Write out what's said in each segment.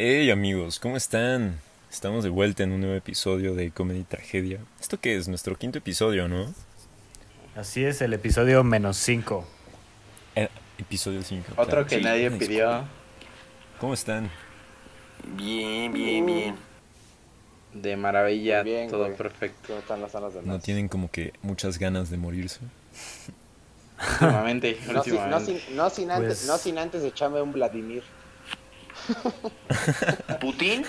Hey amigos, ¿cómo están? Estamos de vuelta en un nuevo episodio de Comedy Tragedia. ¿Esto qué es? Nuestro quinto episodio, ¿no? Así es, el episodio menos 5. Eh, episodio 5. Otro que nadie pidió. ¿Cómo están? Bien, bien, bien. De maravilla, Bien, todo güey. perfecto. ¿Cómo están las salas de ¿No tienen como que muchas ganas de morirse? Últimamente, No, sin, no, últimamente. sin, no, sin antes, Pues- no sin antes echarme un Vladimir. ¿Putin?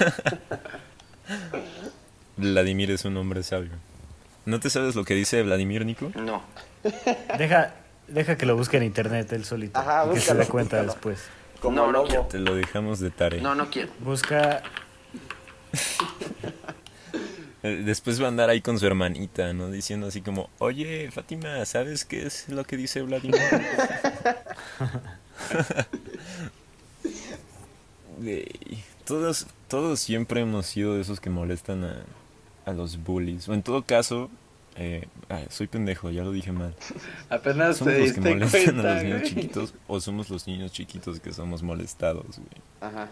Vladimir es un hombre sabio. ¿No te sabes lo que dice Vladimir, Nico? No. Deja, deja que lo busque en internet él solito. Ajá, y que se búscalo, dé cuenta búscalo. después. Como No, no quiero. Te lo dejamos de tarea. No, no quiero. Busca. Eh, Después va a andar ahí con su hermanita, ¿no? Diciendo así como, oye, Fátima, ¿sabes qué es lo que dice Vladimir? Todos, todos siempre hemos sido de esos que molestan a, a los bullies. O en todo caso, eh, soy pendejo, ya lo dije mal. Apenas ¿Somos te los que diste molestan a cuenta, los niños güey. chiquitos o somos los niños chiquitos que somos molestados, güey? Ajá.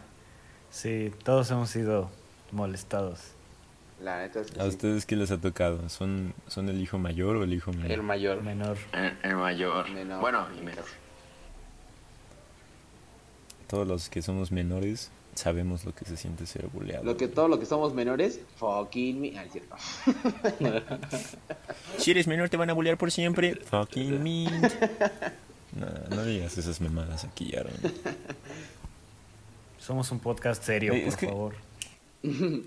Sí, todos hemos sido molestados. La neta es que ¿A sí. ustedes qué les ha tocado? ¿Son, son el hijo mayor o el hijo menor? El mayor. Menor. El, el mayor. Menor. Bueno, y menor. Todos los que somos menores sabemos lo que se siente ser bulleado. Lo que todo lo que somos menores, fucking me. Ah, es cierto. Si eres menor te van a bullear por siempre. Fucking me. No, no digas esas mamadas aquí, Aaron. Somos un podcast serio, Eh, por es que- favor.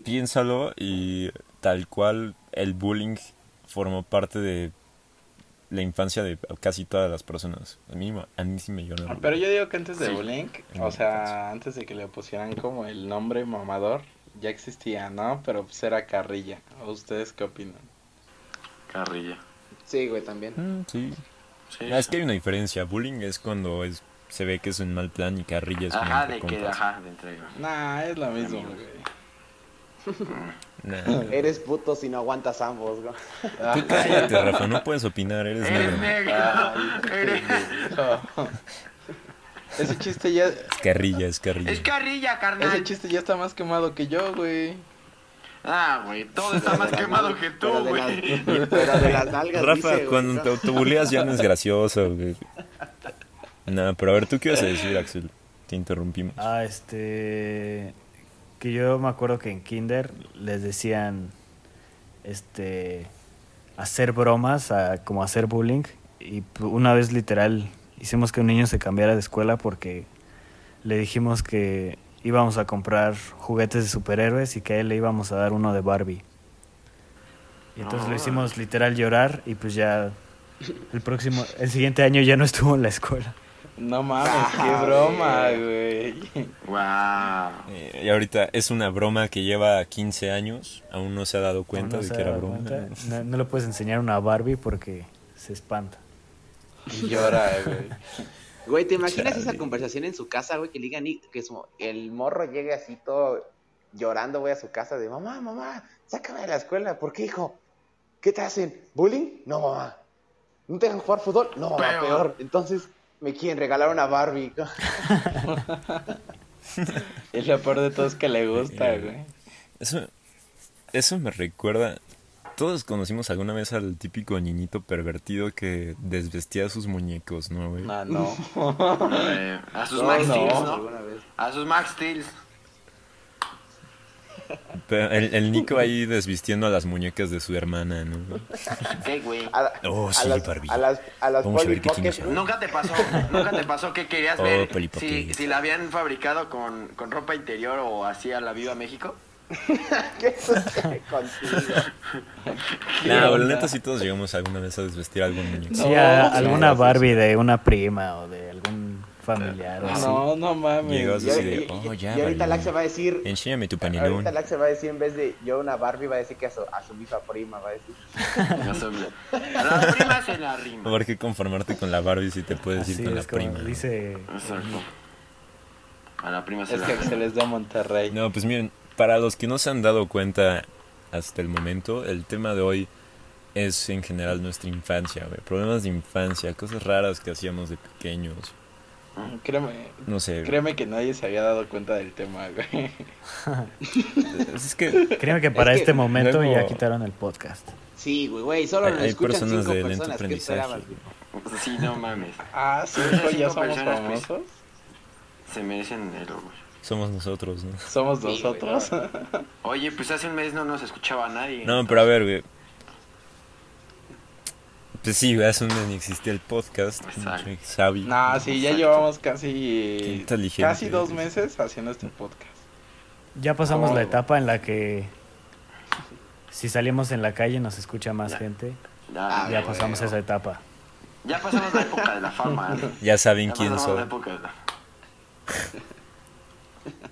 Piénsalo y tal cual el bullying formó parte de la infancia de casi todas las personas. A mí, a mí sí me lloró. Ah, Pero yo digo que antes de Sí. bullying, En o sea, antes de que le pusieran como el nombre mamador, ya existía, ¿no? Pero pues era carrilla. ¿O ¿Ustedes qué opinan? Carrilla. Sí, güey, también. Mm, sí. Sí. Ah, es que hay una diferencia. Bullying es cuando es, se ve que es un mal plan y carrilla es Ajá, de que, ajá, de entrega. Nah, es lo mismo, güey. Nah. Eres puto si no aguantas ambos, güey. Tú cállate, Rafa, no puedes opinar, eres Eres negro. negro. Eres... Ese chiste ya, Es carrilla, es carrilla. Es carrilla, ese carnal. chiste ya está más quemado que yo, güey. Ah, güey, todo está más quemado que tú, Pero de güey. las- Pero de las nalgas Rafa, dice, cuando ¿no? te autobuleas ya no es gracioso, güey. No, pero a ver, ¿tú qué ibas a decir, Axel? Te interrumpimos. Ah, este. Que yo me acuerdo que en Kinder les decían. Este. Hacer bromas, a- como hacer bullying. Y una vez literal hicimos que un niño se cambiara de escuela porque le dijimos que íbamos a comprar juguetes de superhéroes y que a él le íbamos a dar uno de Barbie. Y entonces lo hicimos literal llorar y pues ya el próximo, el siguiente año ya no estuvo en la escuela. No mames, qué Ah, broma, güey. Wow. Eh, y ahorita es una broma que lleva 15 años, aún no se ha dado cuenta No de que era broma. No, no le puedes enseñar una Barbie porque se espanta. Y llora, güey. Güey, ¿te imaginas Chale. esa conversación en su casa, güey? Que le digan y- que su- el morro llegue así todo llorando, güey, a su casa de mamá, mamá, sácame de la escuela. ¿Por qué, hijo? ¿Qué te hacen? ¿Bullying? No, mamá. ¿No te dejan jugar fútbol? No, mamá, Peor. peor. Entonces me quieren regalar una Barbie. Y lo peor de todo es que le gusta, Eh, güey. Eso, eso me recuerda. Todos conocimos alguna vez al típico niñito pervertido que desvestía a sus muñecos, ¿no, güey? No, no. Eh, a sus No, Max no. ¿no? A sus Max Steel. Pero el, el Nico ahí desvistiendo a las muñecas de su hermana, ¿no? Sí, güey. A, la- Oh, a sí, las, Barbie. a las, a las Vamos a ver qué tienes. Nunca te pasó, nunca te pasó que querías Oh, ver si, si la habían fabricado con, con ropa interior o así a la Viva México. ¿Qué sucede contigo? No, la neta sí todos llegamos alguna vez a desvestir a algún muñeco. Sí, a- alguna sí, sí. Barbie de una prima o de familiar así. No, no mames. Y, así y- de, oh, ya, y ahorita Barbie. Lax se va a decir, Enséñame tu panelón. ahorita Lax se va a decir en vez de yo una Barbie va a decir que a su, a su misma prima va a decir. No sabía. A las primas se la rima. ¿Por qué conformarte con la Barbie si te puedes ir Así con la es como prima? dice Exacto. A la prima se Es la que rima. Axel es de Monterrey. No, pues miren, para los que no se han dado cuenta hasta el momento, el tema de hoy es en general nuestra infancia, güey. Problemas de infancia, cosas raras que hacíamos de pequeños. Créeme, No sé. créeme que nadie se había dado cuenta del tema, güey. Es que Créeme que para Es que este momento luego- ya quitaron el podcast. Sí, güey, güey, solo Hay- nos hay escuchan personas cinco de lento personas. ¿Qué aprendizaje. Sí, no mames. Ah, sí, ya somos personas, pues, famosos. Se merecen el somos nosotros, ¿no? Somos Sí, nosotros. Oye, pues hace un mes no nos escuchaba nadie. No, pero a ver, güey. Pues sí, hace un mes ni existía el podcast. Xavi. No, sí, ya Exacto. llevamos casi casi dos meses haciendo este podcast. Ya pasamos Oh. la etapa en la que si salimos en la calle nos escucha más Ya. gente. Ya, Ya güey. pasamos esa etapa. Ya pasamos la época de la fama. ¿no? Ya saben Ya quién pasamos la soy. época de la-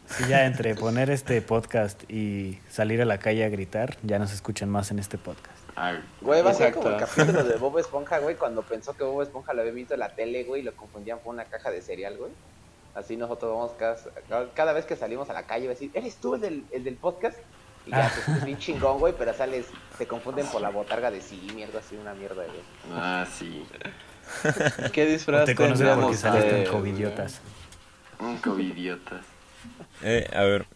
Sí, ya entre poner este podcast y salir a la calle a gritar, ya nos escuchan más en este podcast. Ay, Güey, va a ser como el capítulo de Bob Esponja, güey, cuando pensó que Bob Esponja lo había visto en la tele, güey, y lo confundían con una caja de cereal, güey. Así nosotros vamos cada, cada vez que salimos a la calle, va a decir, ¿eres tú el del, el del podcast? Y ya, pues, es bien chingón, güey, pero sales, te confunden por la botarga de sí, mierda, así, una mierda, güey. ah, sí. ¿Qué disfraz te conocen porque saliste en de- covidiotas. Un covidiotas. Eh, a ver.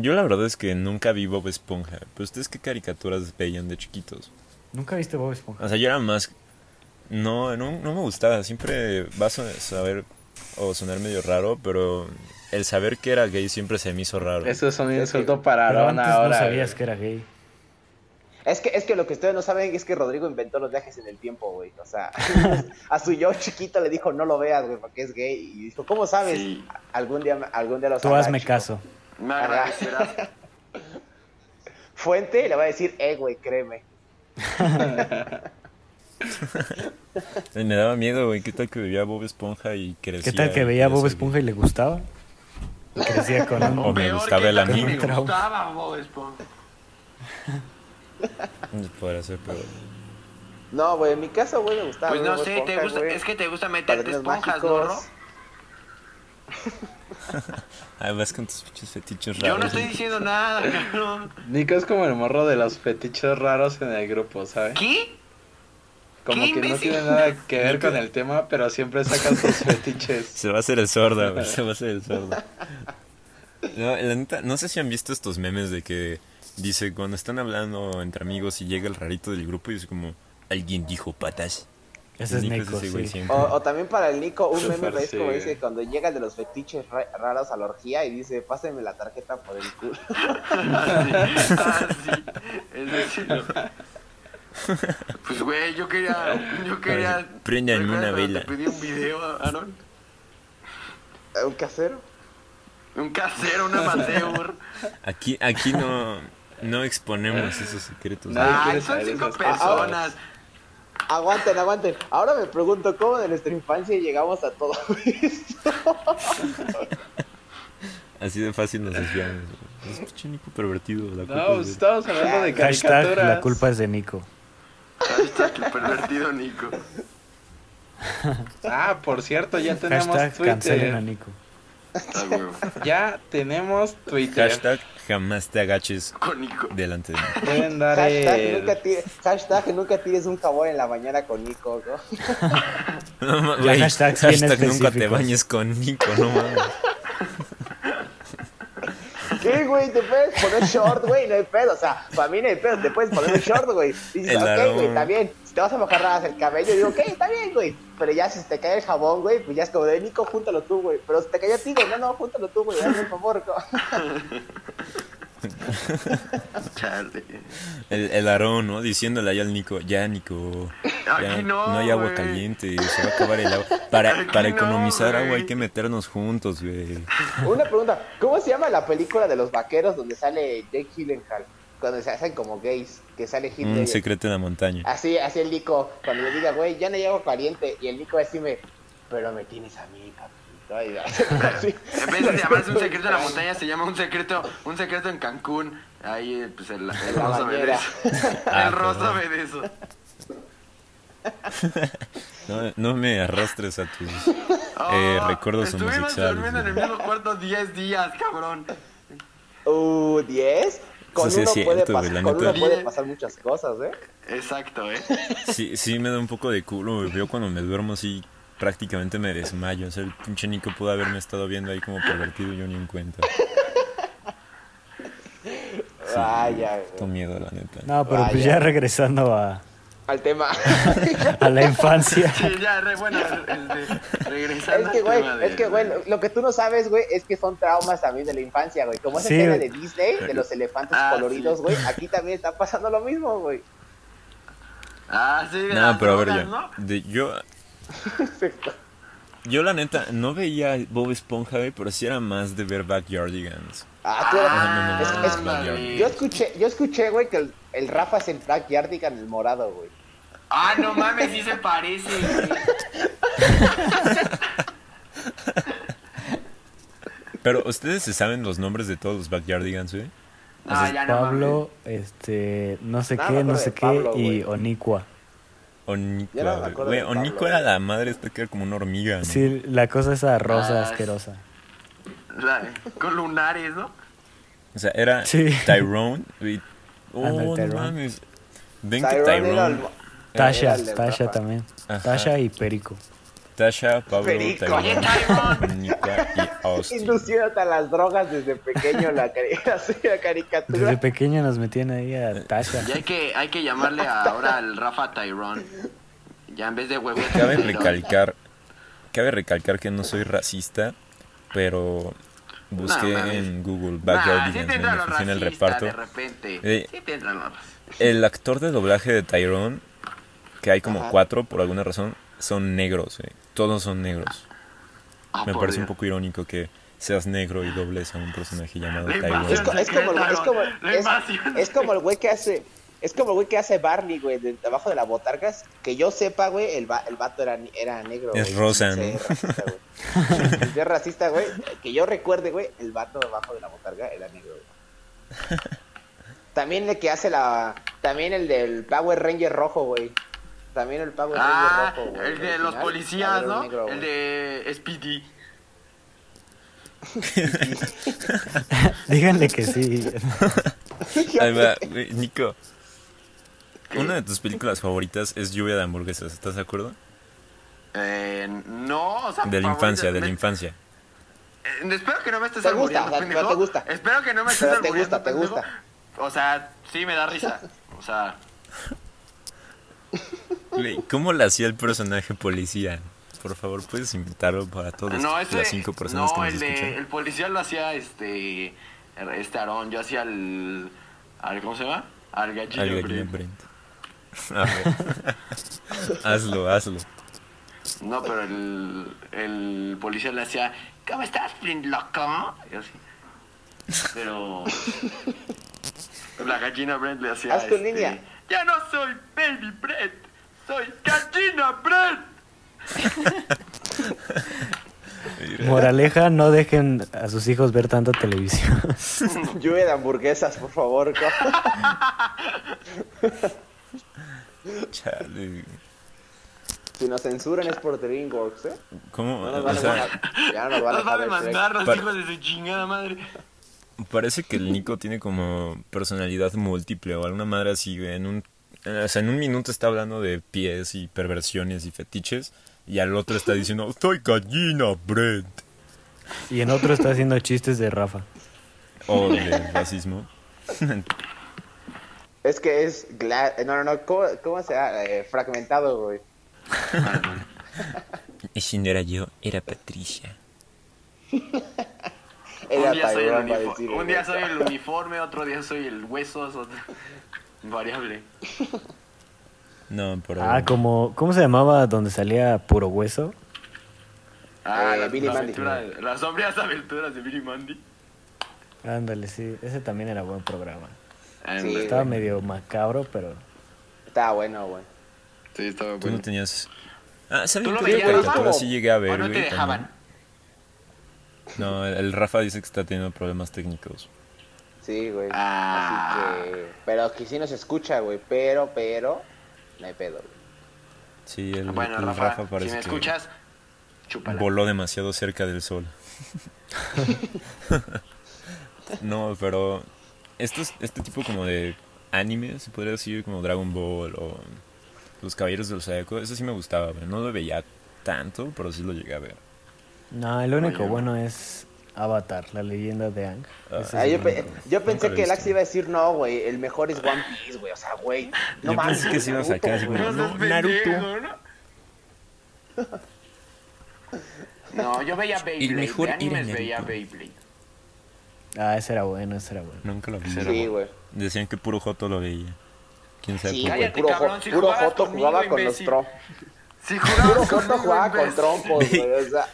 Yo la verdad es que nunca vi Bob Esponja. Pero ustedes qué caricaturas veían de chiquitos. ¿Nunca viste Bob Esponja? O sea, yo era más... No, no, no me gustaba. Siempre vas a saber o sonar medio raro, pero el saber que era gay siempre se me hizo raro. Eso es un Es insulto que- para Pero Aaron antes ahora. no sabías güey. que era gay. Es que, es que lo que ustedes no saben es que Rodrigo inventó los viajes en el tiempo, güey. O sea, a su yo chiquito le dijo, no lo veas, güey, porque es gay. Y dijo, ¿cómo sabes? Sí. Algún día, algún día lo Tú sabrá, hazme chico". caso. Me agradecerás. Fuente le va a decir, eh, güey, créeme. Me daba miedo, güey. ¿Qué tal que veía Bob Esponja y crecía? ¿Qué tal que veía Bob Esponja y le gustaba? Crecía con O un... me Peor gustaba el amigo. Me gustaba Bob Esponja. Podría ser peor. No, güey, en mi caso, güey, me gustaba. Pues no Bob sé, te gusta, es que te gusta meterte esponjas, ¿no, Ah, vas con tus pinches fetiches raros. Yo no estoy diciendo nada, cabrón. Nico es como el morro de los fetiches raros en el grupo, ¿sabes? ¿Qué? Como ¿Qué que no tiene nada que ver con el tema, pero siempre sacan sus fetiches. Se va a hacer el sordo, güey. Se va a hacer el sordo. No, la neta, no sé si han visto estos memes de que dice cuando están hablando entre amigos y llega el rarito del grupo y es como alguien dijo patas. Ese es Nico güey sí. siempre. O, o también para el Nico, un meme es como sí. dice cuando llega el de los fetiches ra- raros a la orgía y dice, pásenme la tarjeta por el culo. Ah, sí. Es decir, Pues, güey, yo quería. Yo quería. Prendan ¿recuerdas una vela. Te pedí un video, Aaron. ¿Un casero? Un casero, un amateur. Aquí, aquí no, no exponemos esos secretos. Quiere son cinco esas cosas. Aguanten, aguanten. Ahora me pregunto cómo de nuestra infancia llegamos a todo esto. Así de fácil nos desviamos. Es pinche Nico pervertido. La culpa No, es pues de- estamos hablando de Hashtag, caricaturas. la culpa es de Nico. Hashtag el pervertido Nico. Ah, por cierto, ya tenemos Hashtag cancelen a Twitter. Nico. Está huevo. Ya tenemos Twitter. Hashtag jamás te agaches Con Nico. delante de mí. Pueden dar Hashtag el... nunca, tires, hashtag nunca tires un jabón en la mañana con Nico, ¿no? No, hashtags bien hashtag nunca te bañes con Nico, no mames. ¿Qué, güey? Te puedes poner short, güey, no hay pedo. O sea, para mí no hay pedo, te puedes poner un short, güey. Dices, El ok, güey, está bien. Si te vas a mojar nada el cabello, digo, ok, está bien, güey. Pero ya si te cae el jabón, güey, pues ya es como de Nico, júntalo tú, güey. Pero si te cayó a ti, güey, no, no, júntalo tú, güey, hazme el favor. Chale. El, el Aarón, ¿no? Diciéndole ahí al Nico, ya Nico, ya no, hay agua caliente, se va a acabar el agua. Para, para no, economizar agua hay que meternos juntos, güey. Una pregunta, ¿cómo se llama la película de los vaqueros donde sale Jake Gyllenhaal? Cuando se hacen como gays, que sale Hitler. Un secreto en la montaña. Así, así el Nico, cuando le diga, güey, ya no agua caliente. Y el Nico decime, pero me tienes a mí, papito. Y así. En vez de llamarse un secreto en la montaña, se llama un secreto, un secreto en Cancún. Ahí, eh, pues el, el rosa ve de bañera. eso. Ah, El rosa ve de eso. No, no me arrastres a tus... Oh, Eh, recuerdos Estuvimos homosexuales, durmiendo en el mismo cuarto 10 días, cabrón. Uh, 10. Con Eso sí uno, es puede, cierto, güey, pasar, la con uno puede pasar muchas cosas, ¿eh? Exacto, ¿eh? Sí, sí me da un poco de culo, güey. Yo cuando me duermo así prácticamente me desmayo. O sea, el pinche Nico pudo haberme estado viendo ahí como pervertido y yo ni en cuenta. Sí, Vaya, güey. Tengo miedo, la neta. No, pero pues Vaya. ya regresando a, Al tema. a la infancia. Sí, ya, re bueno. Este, regresando Es que, güey, de- es que, güey, lo- que tú no sabes, güey, es que son traumas también de la infancia, güey. Como esa Sí, escena de Disney, de los elefantes Ah, coloridos, sí. güey, aquí también está pasando lo mismo, güey. Ah, sí, de No, las pero a ver. ¿no? De, yo, yo la neta no veía Bob Esponja, güey, pero sí era más de ver Backyardigans. Ah, tú eras- no, no, no, es- es-. Yo escuché, yo escuché, güey, que el, el Rafa es el Backyardigan el morado, güey. Ah, no mames, sí se parece. Pero ustedes se saben los nombres de todos los Backyardigans, güey. Ah, ya no Pablo, este, no sé qué, no sé qué, Pablo, y no me Onikwa, güey. Onikwa era la madre esta que era como una hormiga, ¿no? Sí, la cosa esa rosa Ah, asquerosa. con lunares, ¿no? O sea, era Sí. Tyrone. y- Oh, no mames. Ven que Tyrone era el- Tyrone, Tasha, Tasha también. Ajá. Tasha y Perico. Tasha, Pablo, Perico. Onikwa y Austin. Induciéndote a las drogas desde pequeño la, la Desde caricatura. pequeño nos metían ahí a Tasha. Y hay que, hay que llamarle ahora al Rafa Tyrone. Ya en vez de huevo. Cabe recalcar, cabe recalcar que no soy racista, pero busqué No, en Google Nah, sí funciona el reparto. de repente. Eh, Sí te entra lo racista. El actor de doblaje de Tyrone, que hay como Ajá. cuatro por alguna razón, son negros, güey. Todos son negros. Ah, Me parece un Dios. poco irónico que seas negro y dobles a un personaje llamado La Tyrone. Es, co- es como, el- es como, es, es como el güey que hace, es como el güey que hace Barney, güey, de abajo de la botargas. Que yo sepa, güey, el, va- el vato era, era negro. Es güey, rosa, ¿no? ser racista, güey. Ser racista, güey. Que yo recuerde, güey, el vato debajo de la botarga era negro, güey. También el que hace la, también el del Power Ranger rojo, güey. También el Power Ah, Ranger rojo, güey. el de los policías, ¿no? negro, el de Speedy. Díganle que sí. Ahí va, güey, Nico. Una de tus películas favoritas es Lluvia de hamburguesas, ¿estás de acuerdo? Eh, no, o sea, De la infancia, de la infancia. Eh, espero que no me estés Te gusta, o sea, pero te gusta. Espero que no me estés Pero te gusta, te gusta. O sea, sí me da risa. O sea, ¿Cómo le hacía el personaje policía? Por favor, puedes invitarlo para todas no, las cinco personas no, que nos el, de, escuchan. el policía lo hacía este este Aarón, yo hacía el, al ¿cómo se llama? Al gallina, Al gallina Brent. Brent. A ver. hazlo, hazlo. No, pero el, el policía le hacía, ¿cómo estás, Flint loco? Y así. Pero la gallina Brent le hacía Haz tu este, línea. Ya no soy Baby Brent, soy gallina Brent. Moraleja, no dejen a sus hijos ver tanta televisión. Lluvia de hamburguesas, por favor. Chale. Si nos censuran es por DreamWorks, ¿eh? ¿Cómo? No nos van a sea, ya no nos van a Nos va demandar los hijos de su chingada madre. Parece que el Nico tiene como personalidad múltiple o alguna madre así, güey. En un, o sea, en un minuto está hablando de pies y perversiones y fetiches. Y al otro está diciendo, soy gallina, Brent. Y en otro está haciendo chistes de Rafa. O de racismo. Es que es... gla- No, no, no. ¿Cómo, cómo se llama? Eh, fragmentado, güey. Y si no era yo, era Patricia. Un día soy el, decir, un día soy uniforme, otro día soy el hueso, otro... variable. No, pero... Ah, como, ¿cómo se llamaba donde salía puro hueso? Ah, Eh, la, Billy la Mandy. aventura las sombrías aventuras de Billy Mandy. Ándale, sí, ese también era buen programa. Sí. Estaba güey. medio macabro, pero Estaba bueno, güey. Sí, estaba Tú no tenías... Ah, ¿Tú ¿saben lo qué veías, caricatura Rafa? sí llegué a ver, ¿O no te güey, dejaban? también? No, el Rafa dice que está teniendo problemas técnicos. Sí, güey. Ah. Así que... Pero que sí nos escucha, güey. Pero, pero... No hay pedo, güey. Sí, el, Bueno, el Rafa, Rafa si parece me que escuchas, chúpala. voló demasiado cerca del sol. No, pero estos, este tipo como de anime, se podría decir como Dragon Ball o Los Caballeros del Zodiaco, eso sí me gustaba, güey. No lo veía tanto, pero sí lo llegué a ver. No, el único Oye. bueno es Avatar, la leyenda de Aang. Ah. Ah, yo, el pe- yo pensé que el Axe iba a decir no, güey. El mejor es One Piece, güey. O sea, güey. No Yo mames. pensé que sí iba a sacar güey. no, seas Naruto. ¿no? No, yo veía Beyblade. mejor de animes veía Beyblade. Ah, ese era bueno, ese era bueno. Nunca lo vi. Sí, güey. Decían que puro Joto lo veía. ¿Quién sabe Sí? Cállate, Puro, cabrón, si puro Joto jugaba con los imbécil. Jugabas Joto conmigo, jugaba con trompos, güey. O sea,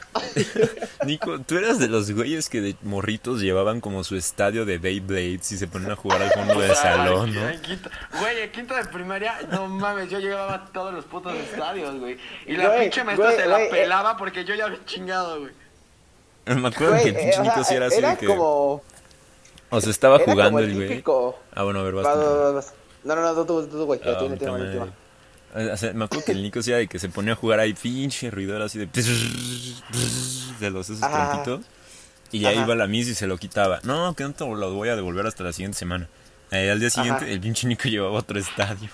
Nico, tú eras de los güeyes que de morritos llevaban como su estadio de Beyblades y se ponían a jugar al fondo del salón, ¿no? en quinto- Güey, en quinto de primaria, no mames, yo llegaba a todos los putos estadios, güey. Y la Güey, pinche maestra güey, se la güey, eh. pelaba porque yo ya había chingado, güey. Me acuerdo güey, que el eh, pinche sea, Nico sí era así era de que... como. O sea, estaba Era jugando como el el güey. Ah, bueno, a ver, Va, basta. va, va, vas. No, no, no, tú, tú, tú, güey. Ah, o sea, me acuerdo que el Nico era de que se ponía a jugar ahí pinche ruidor así de... De los esos Ajá. trompitos. Y ya Ajá. iba la Miss y se lo quitaba. No, que no te lo voy a devolver hasta la siguiente semana. Eh, al día siguiente Ajá. el pinche Nico llevaba otro estadio.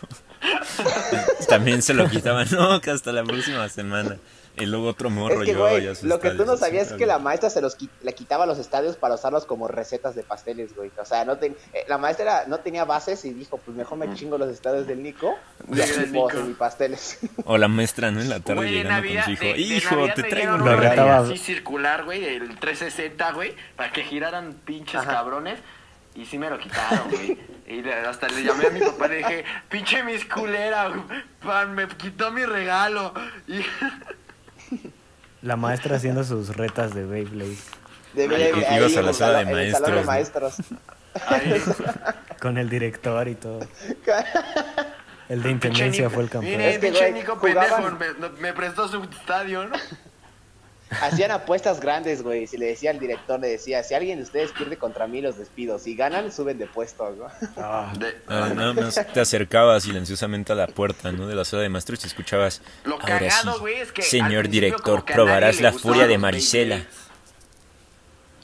También se lo quitaba. No, que hasta la próxima semana. Y luego otro morro Es que, llevaba güey, ya su lo que tú no sabías es que la maestra se los qui- le quitaba los estadios para usarlos como recetas de pasteles, güey. O sea, no ten- eh, la maestra no tenía bases y dijo, pues mejor me chingo los estadios del Nico y así puedo hacer mis pasteles. O la maestra, ¿no? En la tarde llegando Navidad, con su hijo. de- hijo, te traigo una retaba. así circular, güey, el 360, güey, para que giraran pinches Ajá. cabrones. Y sí me lo quitaron, güey. Y hasta le llamé a mi papá y le dije, pinche mis culera, güey, pan, me quitó mi regalo. Y La maestra haciendo sus retas de Beyblade. De Beyblade, ibas ahí a en la sala de salón de maestros, maestros. ahí, Con el director y todo. El de intendencia fue el campeón. Mire, Es que, pinche Nico pendejo, me, me prestó su estadio, ¿no? Hacían apuestas grandes, güey. Si le decía al director, le decía, si alguien de ustedes pierde contra mí, los despido. Si ganan, suben de puesto, ¿no? Ah, De- Ah, nada más te acercabas silenciosamente a la puerta, ¿no? De la sala de maestros y escuchabas. Lo Ahora cagado, sí, güey, es que. señor director, que probarás la furia de Marisela.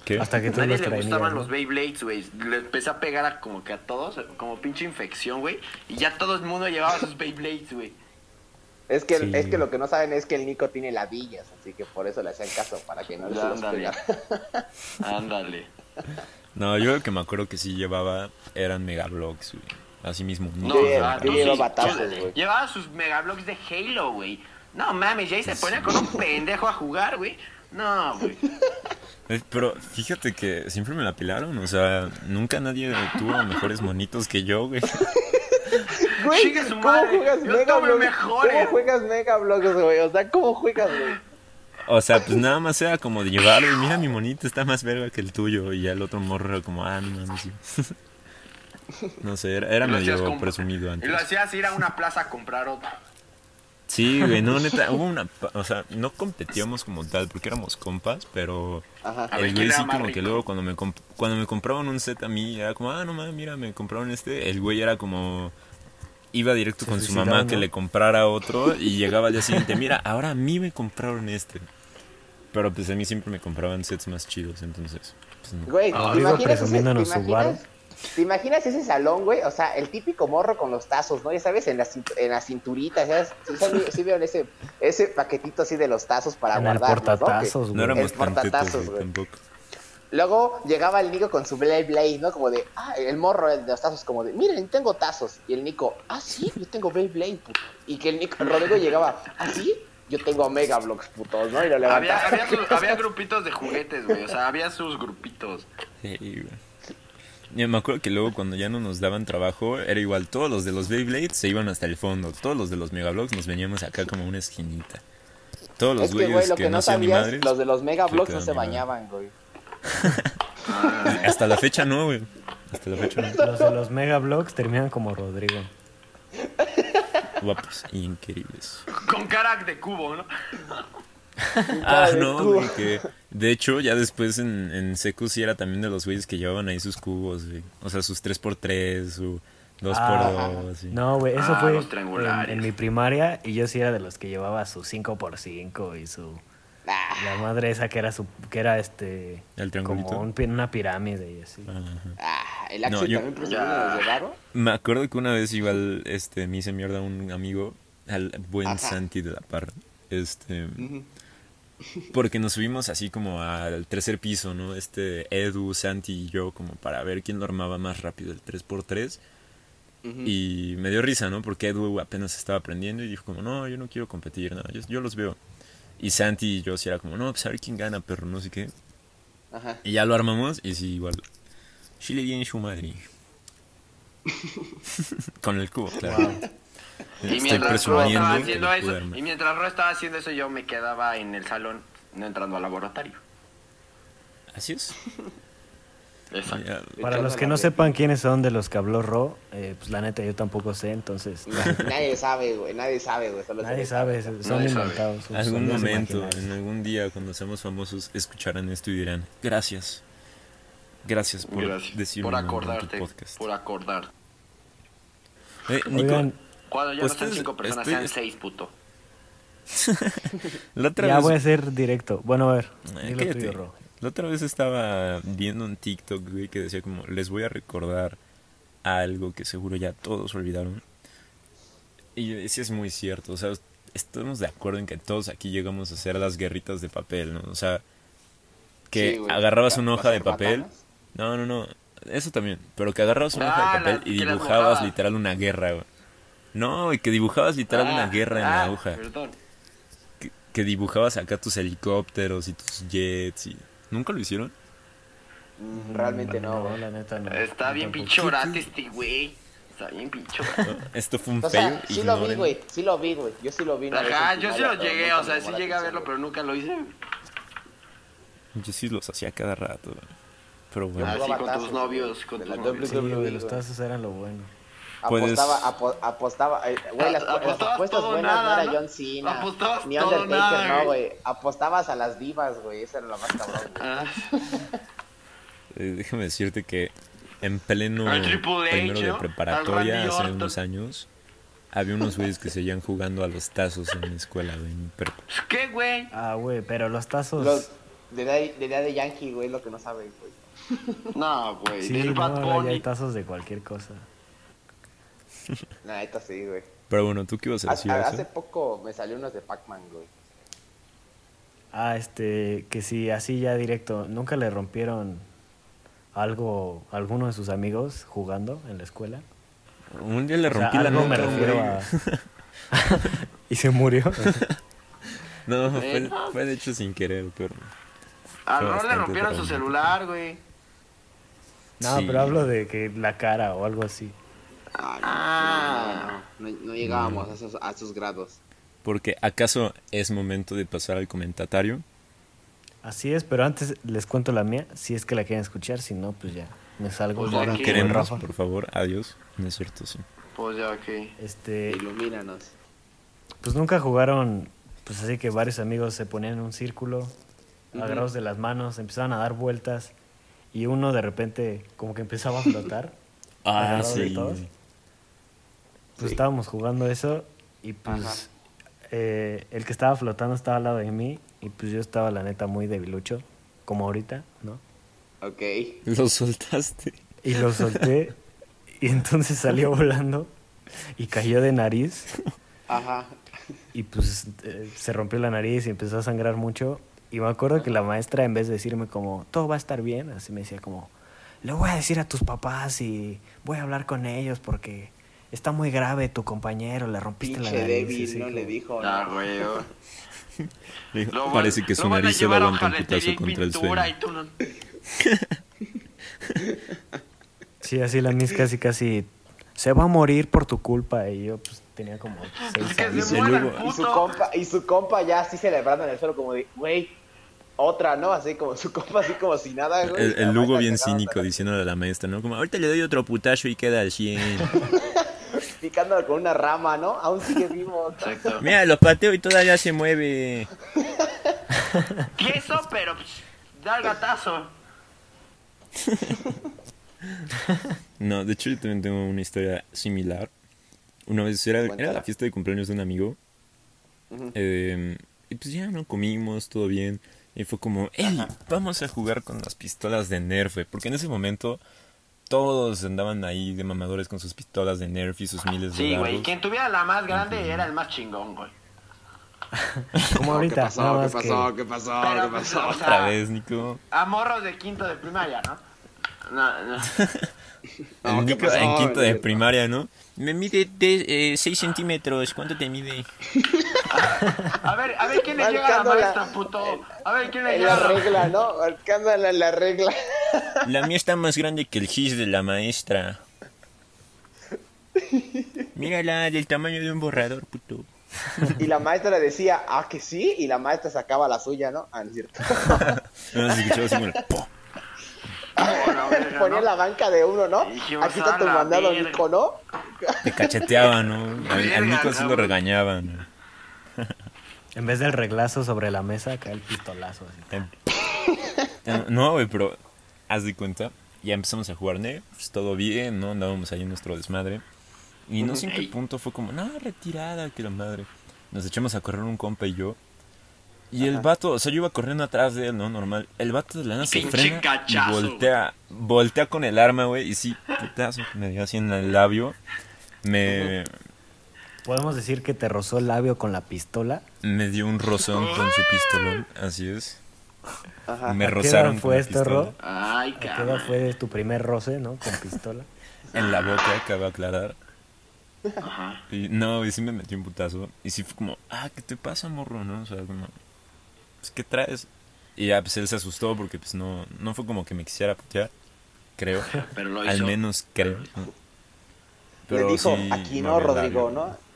¿Qué? hasta que nadie los le gustaban ¿no? los Beyblades, güey. Le empecé a pegar a como que a todos, como pinche infección, güey. Y ya todo el mundo llevaba sus Beyblades, güey. Es que, Sí. es que lo que no saben es que el Nico tiene ladillas, así que por eso le hacían caso, para que no se los Ándale. Ándale. No, yo lo que me acuerdo que sí llevaba eran megablocks, güey. Así mismo. No, Yo o lle- sea, yo tú llevaba sí, tazos, güey. Llevaba sus megablocks de Halo, güey. No mames, ya ahí se ponía con un pendejo a jugar, güey. No, güey. Pero fíjate que siempre me la pelaron, o sea, nunca nadie tuvo mejores monitos que yo, güey. Güey, ¿cómo juegas Mega Bloks? ¿Cómo juegas Mega Bloks, güey? O sea, ¿cómo juegas, güey? O sea, pues nada más era como de llevarlo y mira mi monito está más verga que el tuyo. Y ya el otro morro era como, ah, no mames. No sé, era, era Y medio presumido Y antes. lo hacías ir a una plaza a comprar otro. Sí, güey, no, neta, hubo una, o sea, no competíamos como tal porque éramos compas, pero Ajá. El ¿quién güey sí como que luego cuando me comp- cuando me compraban un set a mí era como, ah, no mames, mira, me compraron este, el güey era como iba directo Se con su mamá que le comprara otro y llegaba al día siguiente, mira, ahora a mí me compraron este. Pero pues a mí siempre me compraban sets más chidos, entonces. pues, no. Güey, Ah, ¿te imaginas, ese, te, presumiéndonos su imaginas, varo. ¿te imaginas ese salón, güey? O sea, el típico morro con los tazos, ¿no? Ya sabes, en la, cint- en la cinturita, ¿sabes? ¿Sí, sí vieron ese, ese paquetito así de los tazos para guardarlos, ¿no? Que- No güey. éramos El portatazos, güey, güey. tampoco. Luego llegaba el Nico con su Blade Blade, ¿no? Como de, ah, el morro de los tazos, como de, miren, tengo tazos. Y el Nico, ah, sí, yo tengo Blade Blade, puto. Y que el Nico, el Rodrigo llegaba, ah, sí, yo tengo Mega Blocks, putos, ¿no? Y lo Había, había, su- había grupitos de juguetes, güey. O sea, había sus grupitos. Sí, güey. Yo me acuerdo que luego cuando ya no nos daban trabajo, era igual, todos los de los Beyblades se iban hasta el fondo, todos los de los Megablocks nos veníamos acá como una esquinita. Todos los Es que, güey, lo que, que no sabías, madres, los de los Mega se Blocks no se bañaban, güey. hasta la fecha no, güey. Hasta la fecha no. Los de los Mega Bloks terminan como Rodrigo. Guapos y increíbles. Con cara de cubo, ¿no? Ah, de no, güey, que de hecho ya después en, en Secu sí era también de los güeyes que llevaban ahí sus cubos, güey. O sea, sus 3x3, su 2x2, Ah, así. No, güey, eso Ah, fue en, en mi primaria y yo sí era de los que llevaba su 5x5 y su... Ah, La madre esa que era su, que era este El triangulito. como un una pirámide y así. Ah, el Axel No, yo- también presumió de los de Varo. Me acuerdo que una vez igual este, me hice mierda a un amigo, al buen Ajá. Santi de la Parra. Este, porque nos subimos así como al tercer piso, ¿no? Este, Edu, Santi y yo, como para ver quién lo armaba más rápido, el 3x3. Ujú. Y me dio risa, ¿no? Porque Edu apenas estaba aprendiendo y dijo como, no, yo no quiero competir, no, yo, yo los veo. Y Santi y yo sí era como, no, pues a ver quién gana, perro, no sé qué. Ajá. Y ya lo armamos y sí, igual. Chile bien su madre. Con el cubo, claro. Y mientras Ro estaba haciendo eso, y mientras Ro estaba haciendo eso, yo me quedaba en el salón, no entrando al laboratorio. Así es. Exacto. Para los que no sepan quiénes son de los que habló Ro, eh, pues la neta yo tampoco sé, entonces Nadie sabe, güey. Nadie sabe, güey. Nadie se- sabe, son Nadie sabe. inventados. son algún momento, en algún día, cuando seamos famosos, escucharán esto y dirán, gracias. Gracias por Gracias decirme por en tu acordarte, podcast. por acordar. Eh, Nico, Oigan, Cuando ya no sean cinco personas, estoy- sean seis, puto. la otra ya vez... voy a hacer directo. Bueno, a ver, Eh, dilo tuyo, Ro. La otra vez estaba viendo un TikTok, güey, que decía como, les voy a recordar algo que seguro ya todos olvidaron. Y decía, es muy cierto, o sea, estamos de acuerdo en que todos aquí llegamos a hacer las guerritas de papel, ¿no? O sea, que Sí, güey. agarrabas ¿Las una hoja de papel. No, no, no, eso también, pero que agarrabas una hoja Ah, de papel las y dibujabas literal una guerra, güey. No, y que dibujabas literal una Ah, guerra en ah, la hoja. Perdón. Que, que dibujabas acá tus helicópteros y tus jets y... ¿Nunca lo hicieron? Mm, Realmente no, güey. la neta no. Está bien tampoco. pinchorate este güey. Está bien pinchorate. Esto fue un O fail. sea, sí lo vi, güey. Sí lo vi, güey. Yo sí lo vi. Ajá, yo sí lo llegué, o sea, sí llegué a verlo, pero nunca lo hice. Yo sí los hacía cada rato. Pero bueno. Ah, sí, jugaba con tus novios, con tus novios. Sí, los tazos eran lo bueno. Puedes- Apostaba, apo- apostaba, eh, güey, las, apuestas todo buenas nada, no era. John Cena, Apostabas ni Undertaker, nada, no, güey. Apostabas a las divas, güey, eso era lo más cabrón, güey. Ah, Eh, déjame decirte que en pleno primero de preparatoria, hace unos años, había unos güeyes que seguían jugando a los tazos en mi escuela, güey. en prepa. ¿Qué, güey? Ah, güey, pero los tazos... Los de de Daddy Yankee, güey, lo que no saben, güey. No, güey. Sí, del no, hay tazos de cualquier cosa. Nah, sí, güey. Pero bueno, ¿tú qué ibas a decir? Hace Axel? poco me salió unos de Pac-Man, güey. Ah, este, que sí, así ya directo. ¿Nunca le rompieron algo a alguno de sus amigos jugando en la escuela? Un día le O sea, rompí la algo me refiero a... y se murió. No, fue, Eh. fue de hecho sin querer, pero... Al Ron le rompieron su celular, güey. No, Sí. pero hablo de que la cara o algo así. Ah. No, no, no llegábamos a esos, a esos grados. Porque ¿acaso es momento de pasar al comentatario? Así es, pero antes les cuento la mía, si es que la quieren escuchar, si no, pues ya me salgo. Pues que- Queremos, Rafa. por favor, adiós. No es cierto, sí. Pues ya, ok. Este, Ilumínanos. pues nunca jugaron, pues así que varios amigos se ponían en un círculo, Ujú. agarrados de las manos, empezaban a dar vueltas y uno de repente como que empezaba a flotar. Ah, de sí. todos. Pues Sí. estábamos jugando eso y pues eh, el que estaba flotando estaba al lado de mí y pues yo estaba la neta muy debilucho, como ahorita, ¿no? Ok. Lo soltaste. Y lo solté y entonces salió volando y cayó de nariz Ajá. y pues eh, se rompió la nariz y empezó a sangrar mucho. Y me acuerdo que la maestra en vez de decirme como, todo va a estar bien, así me decía como, le voy a decir a tus papás y voy a hablar con ellos porque está muy grave tu compañero, le rompiste la nariz. débil, así no le dijo. Ah, ¿no? güey. oh. Le dijo, Lo van- Parece que su nariz solo aguanta un putazo contra el no- Sí, así la mis casi casi, se va a morir por tu culpa. Y yo pues tenía como seis que años. se Y su compa, y su compa ya así celebrando en el suelo como de, güey, otra, ¿no? Así como su compa así como si nada, güey. El, Lugo bien cínico diciéndole a la maestra, ¿no? Como, ahorita le doy otro putazo y queda al 100. Picándolo con una rama, ¿no? Aún sigue vivo. Exacto. Mira, lo pateo y todavía se mueve. Tieso, pero pues, da el gatazo. No, de hecho yo también tengo una historia similar. Una vez era, era la fiesta de cumpleaños de un amigo. Eh, Y pues ya no comimos, todo bien. Y fue como, hey, vamos a jugar con las pistolas de Nerf, güey", Porque en ese momento todos andaban ahí de mamadores con sus pistolas de Nerf y sus miles de Sí, güey. Quien tuviera la más grande era el más chingón, güey. Como ¿Qué ahorita, pasó? nada ¿Qué pasó? que... ¿Qué pasó? Pero, ¿Qué pues, pasó? o sea, Otra vez, Nico. A morros de quinto de primaria, ¿no? No, no. No, el ¿qué Nico pasó? en quinto de primaria, ¿no? Me mide de 6 centímetros. ¿Cuánto te mide? A ver, a ver quién le llega a la maestra, puto. A ver quién le llega la regla, ¿no? Marcándola la regla. La mía está más grande que el gis de la maestra. Mírala, del tamaño de un borrador, puto. Y la maestra decía, ah, que sí, y la maestra sacaba la suya, ¿no? Ah, no es cierto. No, se escuchaba así como el po. la verga, Ponía ¿no? la banca de uno, ¿no? Aquí está tu "A la mandado, verga". Nico, ¿no? Te cacheteaban, ¿no? Al, al Nico sí lo regañaban. En vez del reglazo sobre la mesa, acá el pistolazo. así. Eh, No, güey, pero haz de cuenta, ya empezamos a jugar Nerf, pues, todo bien, ¿no? Andábamos ahí en nuestro desmadre. Y no sé en qué punto fue como, no, retirada, que la madre. Nos echamos a correr un compa y yo. Y el vato, o sea, yo iba corriendo atrás de él, ¿no? Normal. El vato de la nada se frena cachazo, y voltea, voltea con el arma, güey. Y sí, putazo, me dio así en el labio. Me, ¿Podemos decir que te rozó el labio con la pistola? me dio un rozón con su pistolón, así es. Ajá. Me ¿A qué rozaron edad con fue la esto, Ro? pistola. Ay, ¿A qué edad fue tu primer roce, no? Con pistola. En la boca, cabe aclarar. Ajá. Y no, y sí me metió un putazo. Y sí fue como, ah, ¿qué te pasa, morro? ¿No? O sea, como, pues, ¿qué traes? Y ya, pues él se asustó porque, pues, no, no fue como que me quisiera putear, creo. Pero lo Al hizo. menos creo. ¿no? Le dijo, sí aquí no, Rodrigo, labio. ¿no?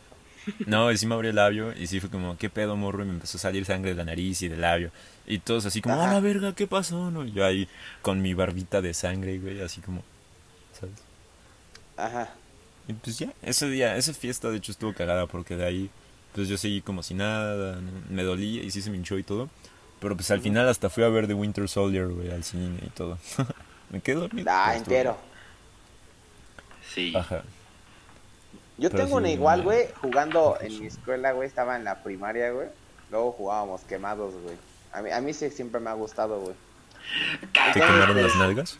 No, y sí me abrió el labio y sí fue como, ¿qué pedo, morro? Y me empezó a salir sangre de la nariz y del labio. Y todos así como. ¡ah, la verga! ¿Qué pasó? ¿No? Y yo ahí con mi barbita de sangre, güey, así como, ¿sabes? Ajá. Y pues ya, ese día, esa fiesta de hecho estuvo cagada porque de ahí, pues yo seguí como si nada, ¿no? me dolía y sí se me hinchó y todo. Pero pues al final hasta fui a ver The Winter Soldier, güey, al cine y todo. me quedé dormido. Ah, entero. Sí. Ajá. Yo Pero tengo una sí, igual, no, güey, jugando no, en mi escuela, güey, estaba en la primaria, güey. Luego jugábamos quemados, güey. A mí, a mí sí siempre me ha gustado, güey. ¿Te quemaron las nalgas?